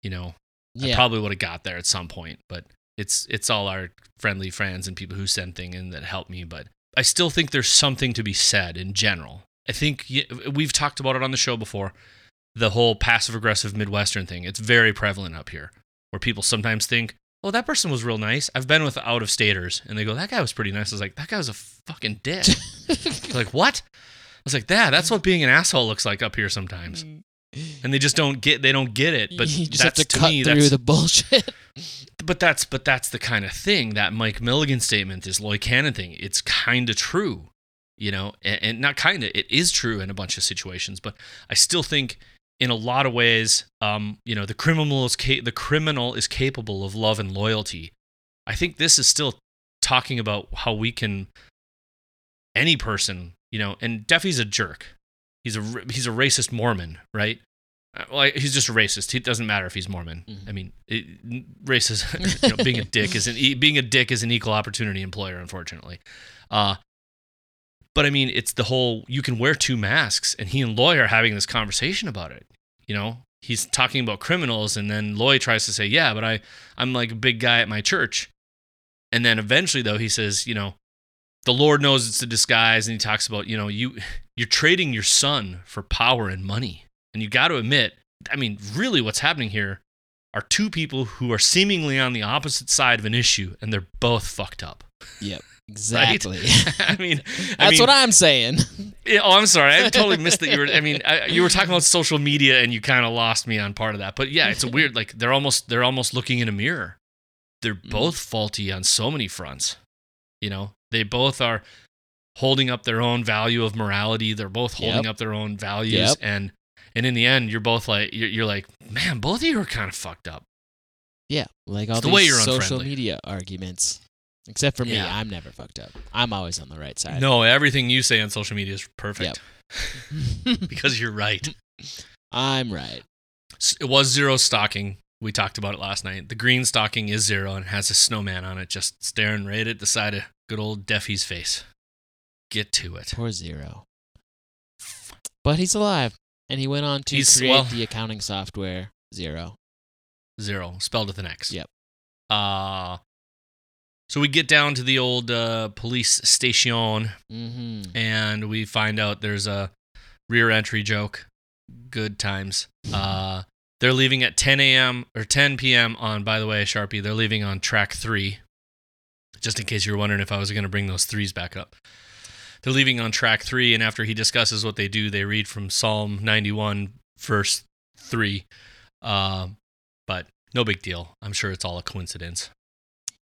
You know, I probably would have got there at some point, but it's it's all our friendly friends and people who send things in that help me. But I still think there's something to be said in general. I think we've talked about it on the show before. The whole passive aggressive Midwestern thing. It's very prevalent up here, where people sometimes think, "Oh, that person was real nice." I've been with out of staters, and they go, "That guy was pretty nice." I was like, "That guy was a fucking dick." [LAUGHS] Like, "What?" I was like, "Yeah, that's what being an asshole looks like up here sometimes." Mm. And they just don't get they don't get it. But [LAUGHS] you just that's have to, to cut me through the bullshit. [LAUGHS] but that's but that's the kind of thing that Mike Milligan statement, this Loy Cannon thing. It's kind of true, you know, and, and not kind of. It is true in a bunch of situations, but I still think in a lot of ways, um, you know, the criminal is ca- the criminal is capable of love and loyalty. I think this is still talking about how we can any person, you know, and Duffy's a jerk. He's a he's a racist Mormon, right? Uh, Well, he's just a racist. It doesn't matter if he's Mormon. Mhm. I mean, it, racist. [LAUGHS] you know, being a [LAUGHS] dick is an being a dick is an equal opportunity employer, unfortunately. Uh, but I mean, it's the whole you can wear two masks, and he and Loy are having this conversation about it. You know, he's talking about criminals, and then Loy tries to say, "Yeah, but I I'm like a big guy at my church," and then eventually, though, he says, "You know." The Lord knows it's a disguise, and he talks about, you know, you you're trading your son for power and money. And you got to admit, I mean, really what's happening here are two people who are seemingly on the opposite side of an issue and they're both fucked up. yep, [LAUGHS] exactly. [LAUGHS] I mean, [LAUGHS] That's I mean, what I'm saying. yeah, oh, I'm sorry. I totally missed that you were I mean, I, you were talking about social media and you kind of lost me on part of that. But yeah, it's a weird like they're almost they're almost looking in a mirror. They're Mhm. both faulty on so many fronts. You know, they both are holding up their own value of morality. They're both holding Yep. up their own values Yep. and and in the end you're both like you're, you're like, "Man, both of you are kind of fucked up." Yeah, like all It's the these way you're social unfriendly. media arguments. Except for me, Yeah. I'm never fucked up. I'm always on the right side. No, everything you say on social media is perfect Yep. [LAUGHS] [LAUGHS] because you're right. I'm right. It was zero stocking. We talked about it last night. The green stocking is zero and has a snowman on it, just staring right at the side of good old Deafy's face. Get to it. Poor Zero. But he's alive, and he went on to He's- create well- the accounting software Xero. Zero, spelled with an X. Yep. Uh, so we get down to the old uh, police station Mm-hmm. and we find out there's a rear entry joke. Good times. Uh, they're leaving at 10 a.m. or 10 p.m. on, by the way, Sharpie, they're leaving on track three. Just in case you were wondering if I was going to bring those threes back up. They're leaving on track three, and after he discusses what they do, they read from Psalm 91, verse three. Um, but no big deal. I'm sure it's all a coincidence.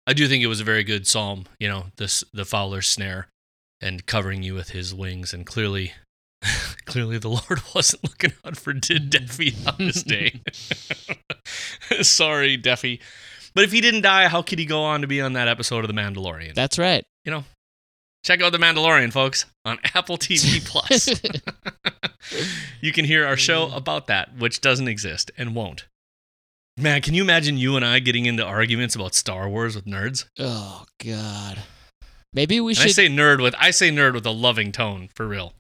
I do think it was a very good psalm, you know, this the fowler's snare and covering you with his wings. And clearly, [LAUGHS] clearly, the Lord [LAUGHS] wasn't looking out for did Deafy on this day. [LAUGHS] Sorry, Deafy. But if he didn't die, how could he go on to be on that episode of The Mandalorian? That's right. You know, check out The Mandalorian, folks, on [LAUGHS] Apple TV Plus. [LAUGHS] you can hear our show about that, which doesn't exist and won't. Man, can you imagine you and I getting into arguments about Star Wars with nerds? oh God. Maybe we And should. I say nerd with I say nerd with a loving tone, for real.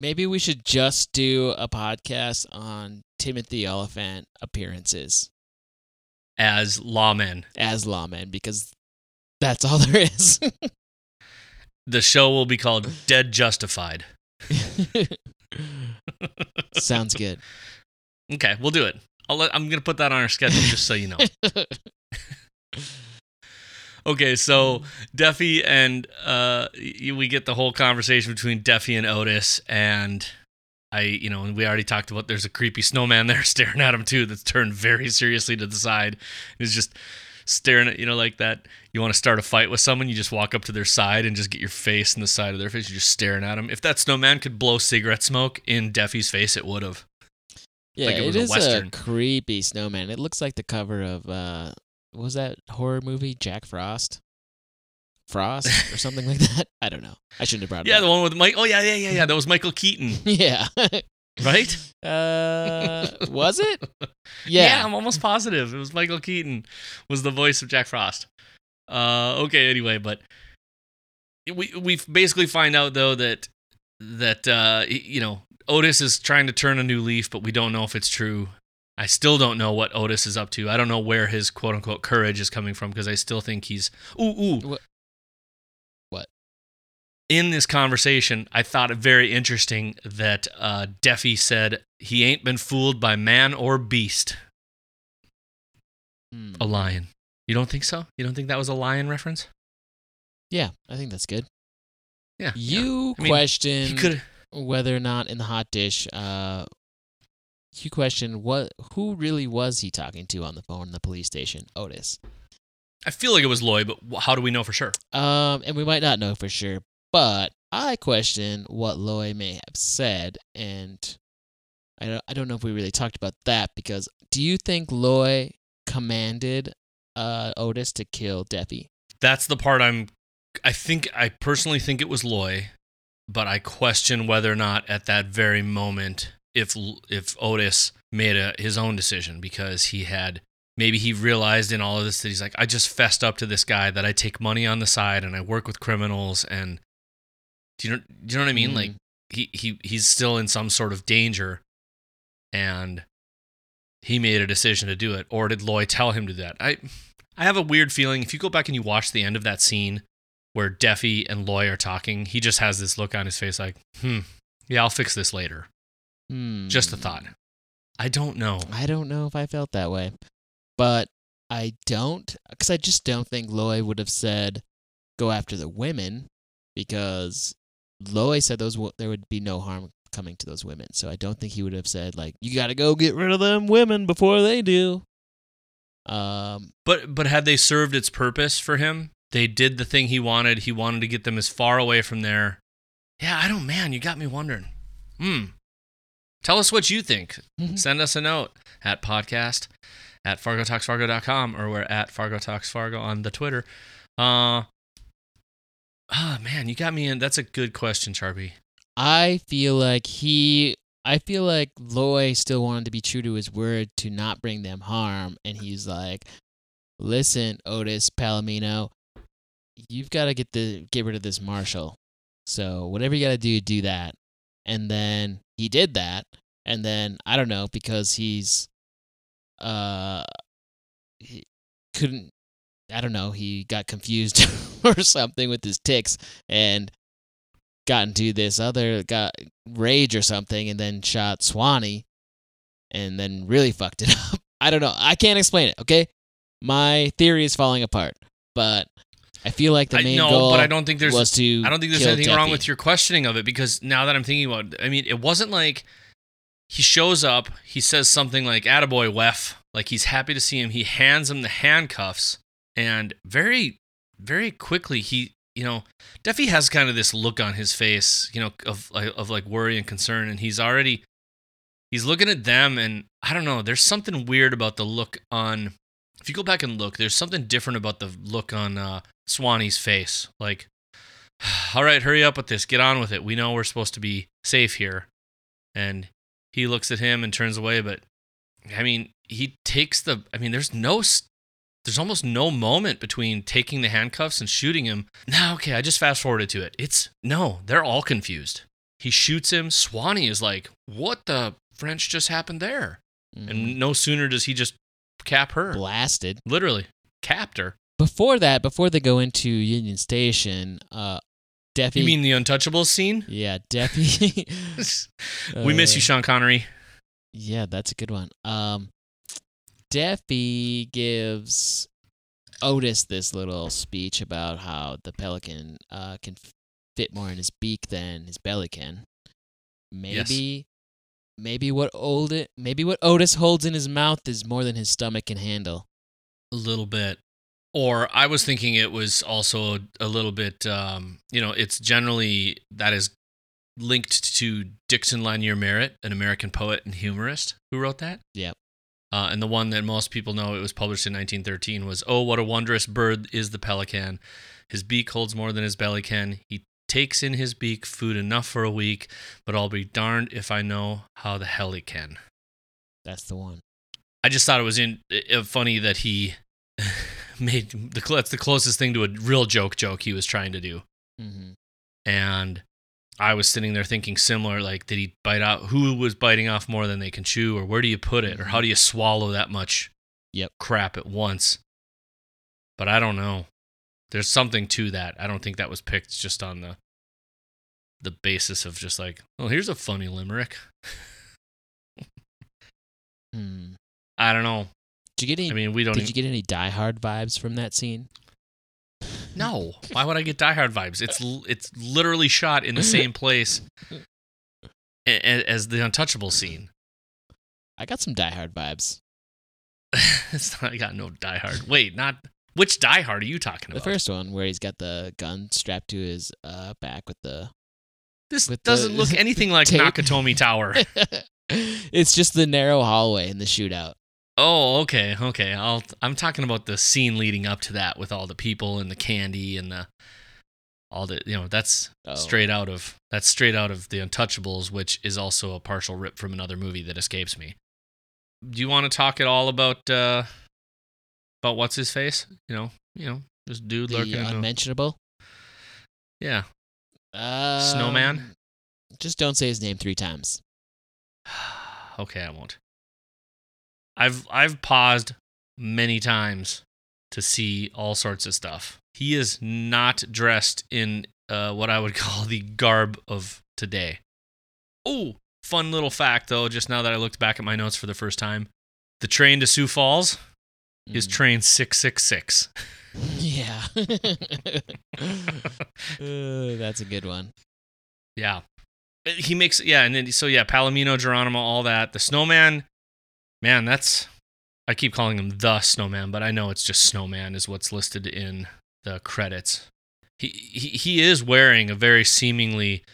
Maybe we should just do a podcast on Timothy Olyphant appearances as lawmen. as lawmen because that's all there is. [LAUGHS] The show will be called Dead Justified. [LAUGHS] Sounds good. Okay, we'll do it. I'll let, I'm going to put that on our schedule just so you know. [LAUGHS] Okay, so Duffy and uh, we get the whole conversation between Duffy and Odis, and I, you know, and we already talked about there's a creepy snowman there [LAUGHS] staring at him too, that's turned very seriously to the side. He's just staring at you know like that. You want to start a fight with someone, you just walk up to their side and just get your face in the side of their face. You're just staring at them. If that snowman could blow cigarette smoke in Duffy's face, it would have. Yeah, Like it it was a is a, Western. creepy snowman. It looks like the cover of uh what was that horror movie? Jack Frost? Frost or something like that? I don't know. I shouldn't have brought it Yeah, up. the one with Mike. Oh yeah, yeah, yeah, yeah. That was Michael Keaton, [LAUGHS] yeah. right? [LAUGHS] uh was it? [LAUGHS] Yeah. Yeah. I'm almost positive. It was Michael Keaton was the voice of Jack Frost. Uh okay, anyway, but we we basically find out though that that uh you know, Odis is trying to turn a new leaf, but we don't know if it's true. I still don't know what Odis is up to. I don't know where his quote unquote courage is coming from because I still think he's ooh ooh. What-? In this conversation, I thought it very interesting that uh Deafy said he ain't been fooled by man or beast. Hmm. A lion. You don't think so? You don't think that was a lion reference? Yeah, I think that's good. Yeah. yeah. You I mean, question whether or not in the hot dish, uh, you question what who really was he talking to on the phone in the police station? Odis. I feel like it was Loy, but how do we know for sure? Um, and we might not know for sure, but I question what Loy may have said, and I don't, I don't know if we really talked about that because do you think Loy commanded uh Odis to kill Deppy? That's the part I'm I think I personally think it was Loy, but I question whether or not at that very moment if if Odis made a, his own decision because he had maybe he realized in all of this that he's like I just fessed up to this guy that I take money on the side and I work with criminals and do you know do you know what I mean? Mm. Like he, he he's still in some sort of danger and he made a decision to do it or did Loy tell him to do that? I I have a weird feeling if you go back and you watch the end of that scene where Deafy and Loy are talking, he just has this look on his face like, "Hmm, yeah, I'll fix this later." Hmm. Just a thought. I don't know. I don't know if I felt that way, but I don't because I just don't think Loy would have said go after the women because Loy said those there would be no harm coming to those women. So I don't think he would have said like you got to go get rid of them women before they do. Um But but had they served its purpose for him? They did the thing he wanted. He wanted to get them as far away from there. Yeah, I don't man, you got me wondering. Hmm. Tell us what you think. Send us a note at podcast at fargotalksfargo.com or we're at Fargo Talks Fargo on the Twitter. Uh Oh man, you got me in. That's a good question, Sharpie. I feel like he I feel like Loy still wanted to be true to his word to not bring them harm and he's like listen Odis Palomino you've got to get the get rid of this marshal so whatever you got to do do that and then he did that and then I don't know because he's uh he couldn't I don't know he got confused [LAUGHS] or something with his ticks and got into this other got rage or something and then shot Swanee and then really fucked it [LAUGHS] up. I don't know. I can't explain it, okay? My theory is falling apart. But I feel like the I main know, goal but I don't think there's was to I don't think there's anything wrong with your questioning of it because now that I'm thinking about it, I mean, it wasn't like he shows up, he says something like, Attaboy, Weff. Like he's happy to see him. He hands him the handcuffs, and very, very quickly, he, you know, Duffy has kind of this look on his face, you know, of, of like worry and concern, and he's already, he's looking at them, and I don't know, there's something weird about the look on, if you go back and look, there's something different about the look on uh, Swanee's face. Like, [SIGHS] all right, hurry up with this. Get on with it. We know we're supposed to be safe here. And he looks at him and turns away. But I mean, he takes the. I mean, there's no. There's almost no moment between taking the handcuffs and shooting him. Now, okay, I just fast forwarded to it. It's no, they're all confused. He shoots him. Swanee is like, "What the French just happened there?" Mhm. And no sooner does he just cap her, blasted. literally capped her. Before that, before they go into Union Station, uh, Deafy. You mean the Untouchables scene? Yeah, Deafy. [LAUGHS] we miss Uh, you, Sean Connery. Yeah, that's a good one. Um, Deafy gives Odis this little speech about how the pelican uh, can fit more in his beak than his belly can. Maybe, maybe what old maybe what Odis holds in his mouth is more than his stomach can handle. A little bit. Or I was thinking it was also a little bit, um, you know, it's generally that is linked to Dixon Lanier Merritt, an American poet and humorist who wrote that. Yep. Uh, and the one that most people know, it was published in 1913, was Oh, what a wondrous bird is the pelican. His beak holds more than his belly can. He takes in his beak food enough for a week, but I'll be darned if I know how the hell he can. That's the one. I just thought it was in, uh, funny that he [LAUGHS] made the that's the closest thing to a real joke joke he was trying to do. hmm And I was sitting there thinking similar, like, did he bite out? Who was biting off more than they can chew, or where do you put it, or how do you swallow that much Yep. crap at once? But I don't know. There's something to that. I don't think that was picked just on the the basis of just like, oh, here's a funny limerick. Hmm. I don't know. Did you get any? I mean, we don't. did even, you get any Die Hard vibes from that scene? No, why would I get Die Hard vibes? It's it's literally shot in the same place a- a- as the Untouchable scene. I got some Die Hard vibes. [LAUGHS] it's not, I got no Die Hard. Wait, not which Die Hard are you talking about? The first one where he's got the gun strapped to his uh, back with the. this with doesn't the look anything [LAUGHS] like tape. Nakatomi Tower. [LAUGHS] it's just the narrow hallway in the shootout. Oh, okay, okay. I'll. I'm talking about the scene leading up to that with all the people and the candy and the all the you know that's Oh. straight out of that's straight out of the Untouchables, which is also a partial rip from another movie that escapes me. Do you want to talk at all about uh about what's his face? You know, you know, this dude The lurking. unmentionable. yeah, Um, Snowman? Just don't say his name three times. [SIGHS] okay, I won't. I've I've paused many times to see all sorts of stuff. He is not dressed in uh, what I would [LAUGHS] call the garb of today. Oh, fun little fact though, just now that I looked back at my notes for the first time. The train to Sioux Falls is Mm. train 666. yeah. [LAUGHS] [LAUGHS] Uh, that's a good one. Yeah. He makes yeah, and then so yeah, Palomino, Geronimo, all that. The snowman, man, that's I keep calling him the snowman, but I know it's just snowman is what's listed in the credits. He he he is wearing a very seemingly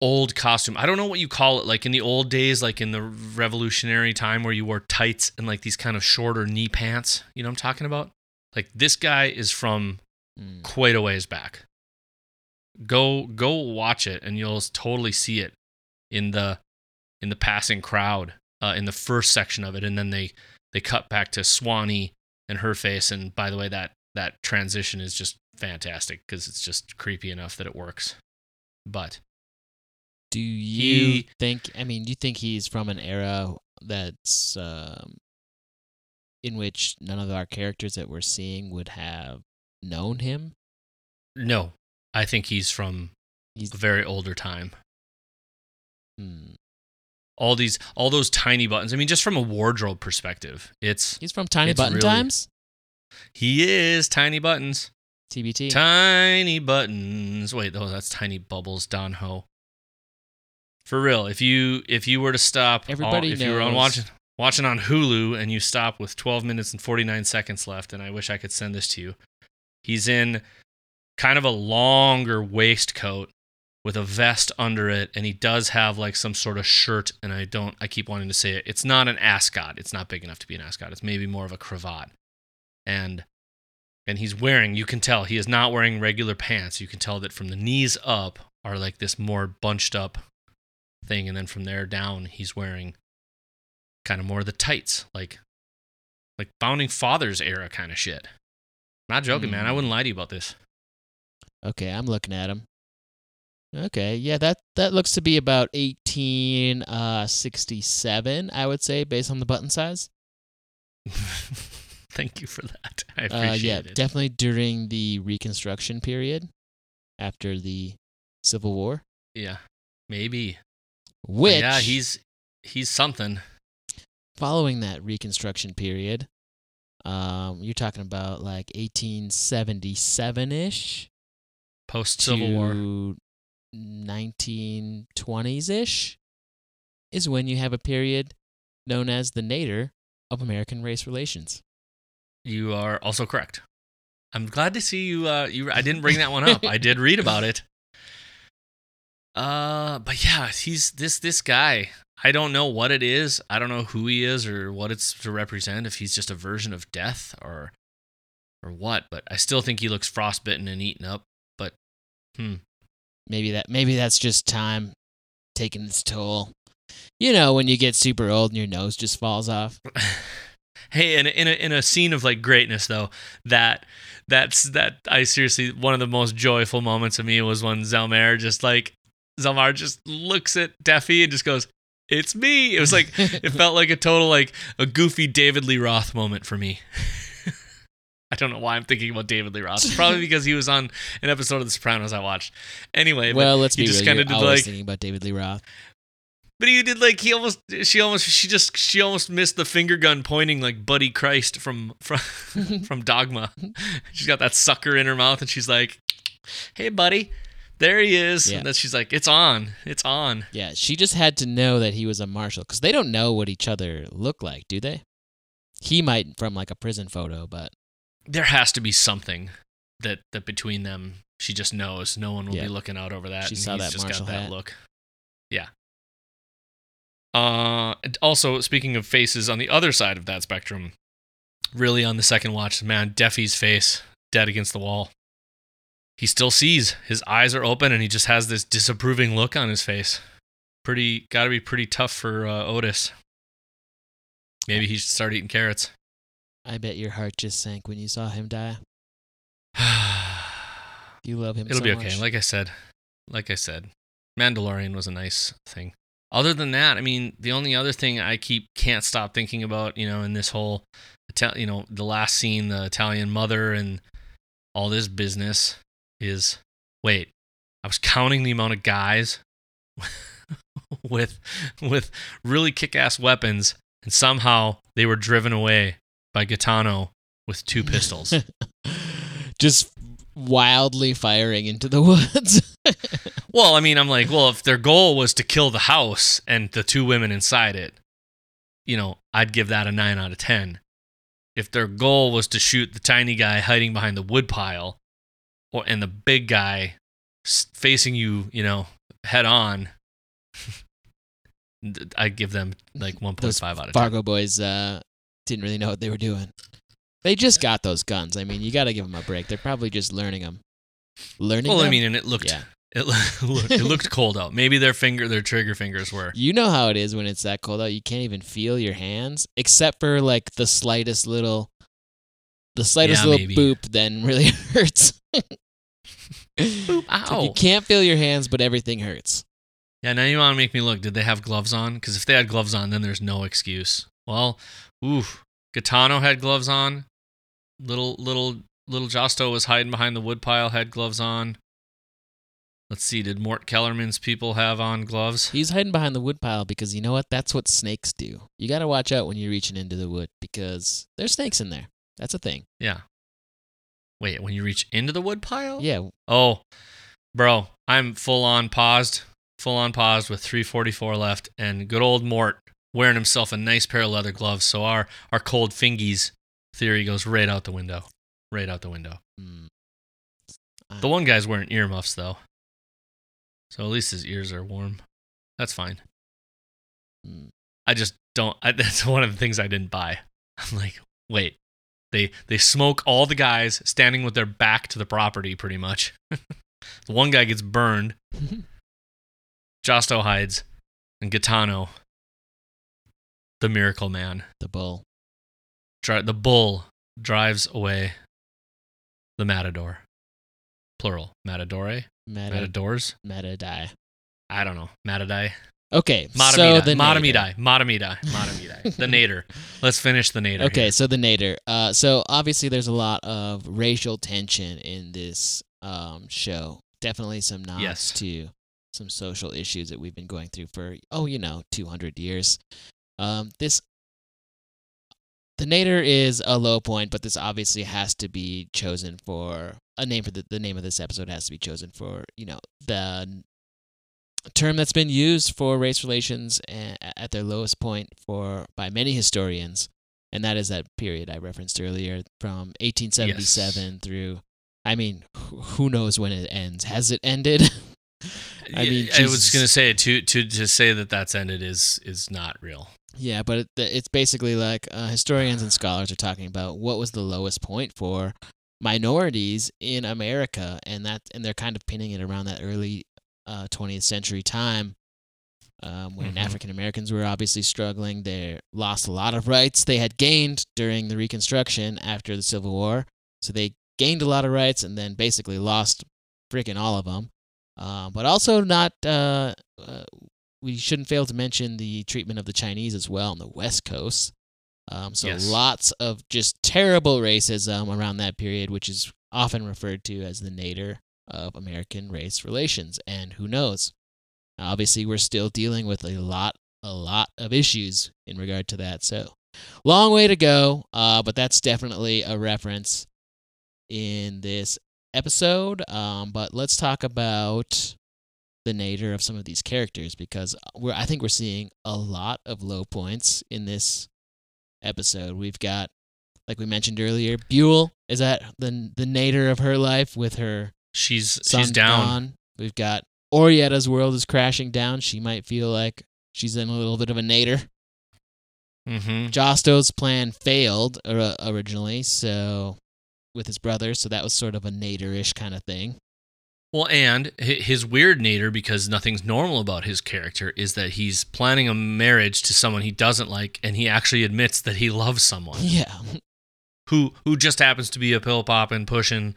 old costume. I don't know what you call it, like in the old days, like in the revolutionary time where you wore tights and like these kind of shorter knee pants. You know what I'm talking about? Like this guy is from Mm. quite a ways back. Go go watch it and you'll totally see it in the in the passing crowd uh, in the first section of it, and then they they cut back to Swanee and her face. And by the way, that that transition is just fantastic because it's just creepy enough that it works. But Do you He- think? I mean, do you think he's from an era that's um, in which none of our characters that we're seeing would have known him? no, I think he's from He's a very older time. hmm. All these all those tiny buttons. I mean, just from a wardrobe perspective, it's he's from Tiny Button really- Times. he is tiny buttons. TBT. Tiny buttons. Wait, oh, that's tiny bubbles. Don Ho. For real, if you if you were to stop, all- Everybody if you were on watching watching on Hulu and you stop with 12 minutes and 49 seconds left, and I wish I could send this to you. He's in kind of a longer waistcoat with a vest under it, and he does have like some sort of shirt. And I don't, I keep wanting to say it. It's not an ascot. It's not big enough to be an ascot. It's maybe more of a cravat, and and he's wearing you can tell he is not wearing regular pants you can tell that from the knees up are like this more bunched up thing and then from there down he's wearing kind of more of the tights like like founding fathers era kind of shit not joking man i Hmm. wouldn't lie to you about this Okay, I'm looking at him. Okay, yeah, that that looks to be about 1867, uh I would say, based on the button size. [LAUGHS] Thank you for that. [LAUGHS] I Uh, appreciate yeah, it. Yeah, definitely during the Reconstruction period, after the Civil War, yeah, maybe. But which yeah, he's he's something. following that Reconstruction period, um, you're talking about like eighteen seventy seven ish Post Civil War. To nineteen twenties ish, is when you have a period known as the nadir of American race relations. You are also correct. I'm glad to see you. Uh, you. I didn't bring that one up. I did read about it. [LAUGHS] Uh, but yeah, he's this this guy. I don't know what it is. I don't know who he is or what it's to represent. If he's just a version of death or or what. But I still think he looks frostbitten and eaten up. But hmm, maybe that maybe that's just time taking its toll. You know, when you get super old and your nose just falls off. [LAUGHS] hey, in a, in a in a scene of like greatness though, that that's that I seriously one of the most joyful moments of me was when Zelmare just like Zelmare just looks at Deafy and just goes, "It's me." It was like it [LAUGHS] felt like a total like a goofy David Lee Roth moment for me. [LAUGHS] I don't know why I'm thinking about David Lee Roth. Probably [LAUGHS] because he was on an episode of The Sopranos I watched. Anyway, but- well, let's be just real. You're did, always like- thinking about David Lee Roth. But he did like he almost she almost she just she almost missed the finger gun pointing like Buddy Christ from from [LAUGHS] from Dogma. She's got that sucker in her mouth and she's like, "Hey buddy, there he is." Yeah. And then she's like, "It's on. It's on." Yeah, she just had to know that he was a marshal because they don't know what each other look like, do they? He might from like a prison photo, but There has to be something that that between them she just knows. No one will Yeah. be looking out over that. She and saw he's that just Marshall got that hat. look. Yeah. Uh, also speaking of faces on the other side of that spectrum, really on the second watch, man, Deafy's face dead against the wall. He still sees. His eyes are open, and he just has this disapproving look on his face. Pretty, got to be pretty tough for uh, Odis. Maybe he should start eating carrots. I bet your heart just sank when you saw him die. [SIGHS] You love him. It'll so be okay. much. Like I said, like I said, Mandalorian was a nice thing. Other than that, I mean, the only other thing I keep can't stop thinking about, you know, in this whole, you know, the last scene, the Italian mother and all this business is, wait, I was counting the amount of guys [LAUGHS] with with really kick-ass weapons, and somehow they were driven away by Gaetano with two [LAUGHS] pistols. just wildly firing into the [LAUGHS] woods. Well, I mean, I'm like, well, if their goal was to kill the house and the two women inside it, you know, I'd give that a 9 out of 10. If their goal was to shoot the tiny guy hiding behind the woodpile or and the big guy facing you, you know, head on, [LAUGHS] I'd give them like 1.5 out of 10. Fargo boys uh, didn't really know what they were doing. They just got those guns. I mean, you got to give them a break. They're probably just learning them. Learning. Well, I mean, and it looked yeah. [LAUGHS] it, looked, it looked cold out. Maybe their finger their trigger fingers were. You know how it is when it's that cold out. You can't even feel your hands, except for like the slightest little, the slightest Yeah, little maybe. boop. Then really [LAUGHS] hurts. Boop, like ow. you can't feel your hands, but everything hurts. Yeah, now you want to make me look. Did they have gloves on? Because if they had gloves on, then there's no excuse. Well, oof. Gaetano had gloves on. Little little little Josto was hiding behind the woodpile, had gloves on. Let's see. Did Mort Kellerman's people have on gloves? He's hiding behind the woodpile because you know what? That's what snakes do. You got to watch out when you're reaching into the wood because there's snakes in there. That's a thing. Yeah. Wait, when you reach into the woodpile? Yeah, Oh, bro, I'm full on paused, full on paused with 344 left, and good old Mort wearing himself a nice pair of leather gloves. So our our cold fingies theory goes right out the window, right out the window. Mm. The one guy's wearing earmuffs though, so at least his ears are warm. That's fine. Mm. I just don't. I, [LAUGHS] that's one of the things I didn't buy. I'm like, wait, they they smoke all the guys standing with their back to the property, pretty much. [LAUGHS] the one guy gets burned. [LAUGHS] Josto hides, and Gaetano, the miracle man, the bull. dri- the bull drives away the matador. Plural, matadore. Meta Matadors? Matadai. I don't know. Matadai? Okay, so Matamida. the nadir. Matamidai. Matamidai. Matamidai. [LAUGHS] the nadir. Let's finish the nadir. Okay, here. so the nadir. Uh, so obviously there's a lot of racial tension in this um, show. Definitely some nods Yes. to some social issues that we've been going through for oh, you know, 200 years. Um, this the nadir is a low point, but this obviously has to be chosen for a name for the the name of this episode has to be chosen for you know the term that's been used for race relations at their lowest point for by many historians, and that is that period I referenced earlier from 1877 through. I mean, who knows when it ends? Has it ended? [LAUGHS] I mean, I was gonna say to to to say that that's ended is is not real. Yeah, but it, it's basically like uh, historians and scholars are talking about what was the lowest point for minorities in America, and that and they're kind of pinning it around that early uh, 20th century time um, when Mhm. African Americans were obviously struggling. They lost a lot of rights they had gained during the Reconstruction after the Civil War, so they gained a lot of rights and then basically lost freaking all of them. Uh, but also not uh, uh, we shouldn't fail to mention the treatment of the Chinese as well on the West Coast. Um, so Yes. lots of just terrible racism around that period, which is often referred to as the nadir of American race relations. And who knows? Obviously, we're still dealing with a lot, a lot of issues in regard to that. So long way to go, uh, but that's definitely a reference in this episode. Um, but let's talk about the nadir of some of these characters because we're I think we're seeing a lot of low points in this episode. We've got like we mentioned earlier, Buel is at the the nadir of her life with her She's she's down. gone. We've got Oraetta's world is crashing down. She might feel like she's in a little bit of a nadir. Mm-hmm. Josto's plan failed uh, originally, so with his brother, so that was sort of a nadir-ish kind of thing. Well, and his weird nadir, because nothing's normal about his character, is that he's planning a marriage to someone he doesn't like, and he actually admits that he loves someone Yeah. who who just happens to be a pill popping, pushing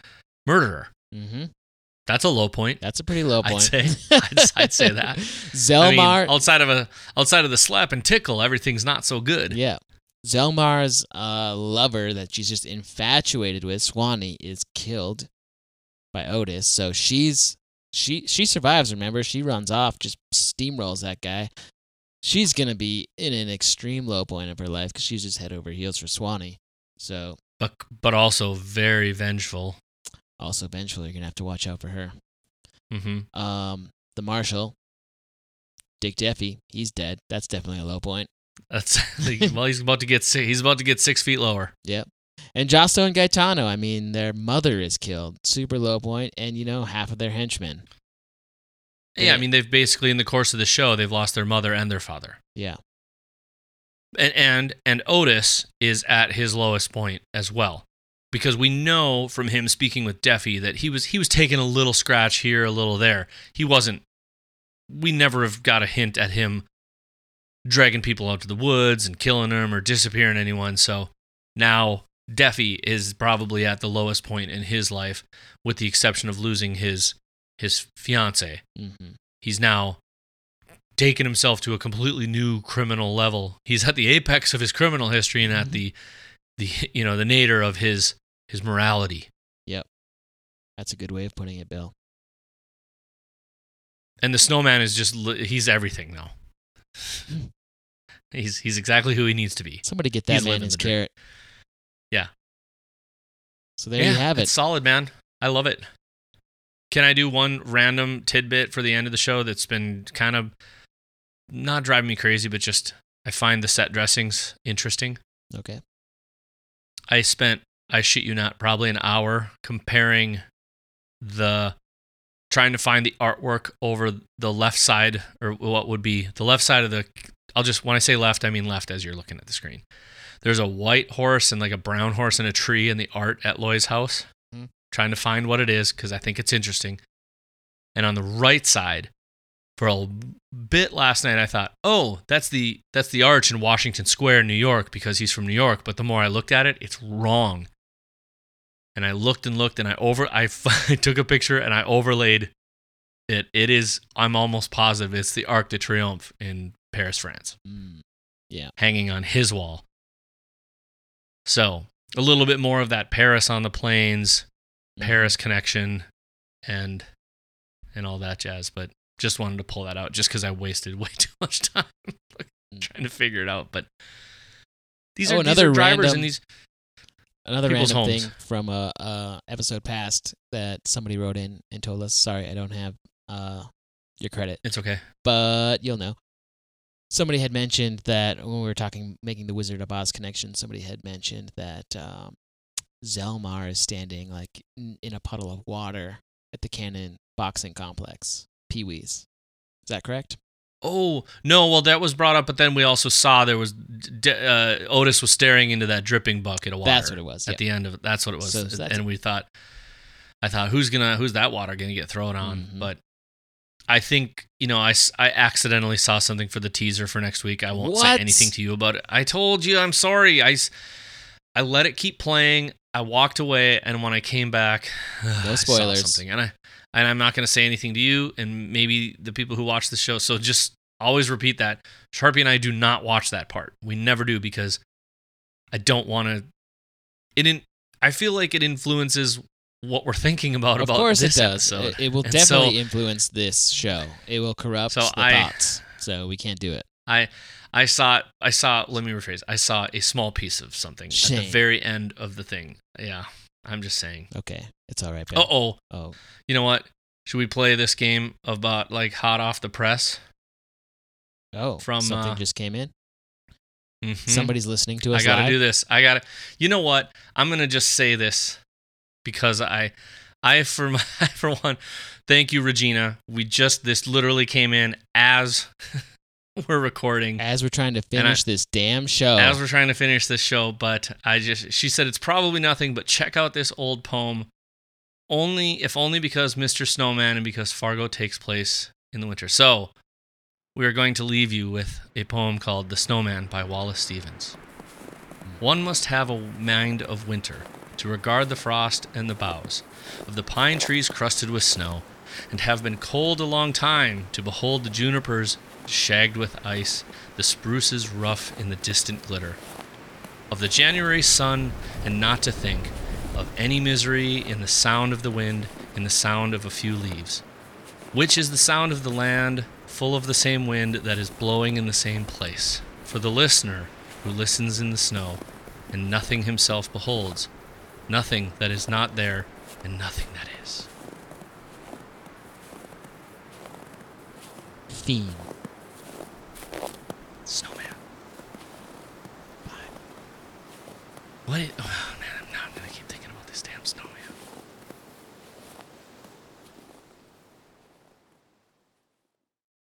murderer. hmm That's a low point. That's a pretty low point. I'd say- I'd- [LAUGHS] I'd say that. I mean, Zelmare, outside of a outside of the slap and tickle, everything's not so good. yeah. Zelmare's uh, lover that she's just infatuated with, Swanee, is killed by Odis. So she's she she survives. Remember, she runs off, just steamrolls that guy. She's gonna be in an extreme low point of her life because she's just head over heels for Swanee. So But but also very vengeful. also vengeful. you're gonna have to watch out for her. hmm Um, the marshal, Dick Deafy, he's dead. That's definitely a low point. That's [LAUGHS] well, [LAUGHS] he's about to get he's about to get six feet lower. Yep. And Josto and Gaetano, I mean, their mother is killed. Super low point, and you know, half of their henchmen. Yeah, Yeah. I mean they've basically in the course of the show they've lost their mother and their father. Yeah. and and and Odis is at his lowest point as well because we know from him speaking with Deafy that he was he was taking a little scratch here a little there he wasn't we never have got a hint at him dragging people out to the woods and killing them or disappearing anyone so now Deafy is probably at the lowest point in his life with the exception of losing his his fiance hmm he's now taken himself to a completely new criminal level. He's at the apex of his criminal history and at the the you know the nadir of his his morality. Yep, that's a good way of putting it, Bill. And the snowman is just he's everything now. [LAUGHS] he's he's exactly who he needs to be. Somebody get that He's man his the dream. Yeah. So there yeah, you have it. It's solid, man. I love it. Can I do one random tidbit for the end of the show that's been kind of not driving me crazy, but just I find the set dressings interesting. Okay. I spent, I shit you not, probably an hour comparing the trying to find the artwork over the left side or what would be the left side of the I'll just when I say left I mean left as you're looking at the screen. There's a white horse and like a brown horse in a tree in the art at Loy's house. Mhm. Trying to find what it is cuz I think it's interesting. And on the right side for a bit last night I thought, "Oh, that's the that's the arch in Washington Square, New York because he's from New York." But the more I looked at it, it's wrong. And I looked and looked and I over I, [LAUGHS] I took a picture and I overlaid it it is. I'm almost positive it's the Arc de Triomphe in Paris, France, Mm. hanging on his wall. So a little bit more of that Paris on the plains, Mhm. Paris connection, and and all that jazz. But just wanted to pull that out just because I wasted [LAUGHS] way too much time Mm. trying to figure it out. But these Oh, are these another are drivers random- and these. Another random homes. thing from a, a episode past that somebody wrote in and told us. Sorry, I don't have uh, your credit, It's okay. but you'll know. Somebody had mentioned that when we were talking, making the Wizard of Oz connection. Somebody had mentioned that um, Zelmare is standing like in, in a puddle of water at the Cannon Boxing Complex. Pee Wee's. Is that correct? Oh no! Well, that was brought up, but then we also saw there was uh, Odis was staring into that dripping bucket of water. That's what it was. at yeah. the end of it. That's what it was. So that's- and we thought, I thought, who's gonna, who's that water gonna get thrown on? Mhm. But I think you know, I, I accidentally saw something for the teaser for next week. I won't What? say anything to you about it. I told you, I'm sorry. I I let it keep playing. I walked away, and when I came back, [SIGHS] I saw spoilers. something, and I and I'm not gonna say anything to you, and maybe the people who watch the show. So just always repeat that. Sharpie and I do not watch that part. We never do because I don't want to. It in, I feel like it influences what we're thinking about of about course this it does. episode. It, it will And definitely so- influence this show. It will corrupt So the I- thoughts. So we can't do it. I I saw I saw. Let me rephrase. I saw a small piece of something at the very end of the thing. Yeah, I'm just saying. Okay, it's all right. Uh oh. oh, You know what? Should we play this game about like hot off the press? oh! From, something uh, just came in. Mhm. Somebody's listening to us. I got to live. do this. I got to. You know what? I'm gonna just say this because I, I for my, [LAUGHS] for one, thank you, Regina. We just this literally came in as [LAUGHS] we're recording, As we're trying to And I- finish this damn show. as we're trying to finish this show. But I just she said it's probably nothing, but check out this old poem. Only if only because Mr. Snowman and because Fargo takes place in the winter. So. We are going to leave you with a poem called The Snowman by Wallace Stevens. One must have a mind of winter to regard the frost and the boughs of the pine trees crusted with snow, and have been cold a long time to behold the junipers shagged with ice, the spruces rough in the distant glitter of the January sun, and not to think of any misery in the sound of the wind, in the sound of a few leaves, which is the sound of the land full of the same wind that is blowing in the same place. For the listener who listens in the snow, and nothing himself beholds, nothing that is not there, and nothing that is. Fiend. Snowman. What? [SIGHS] i-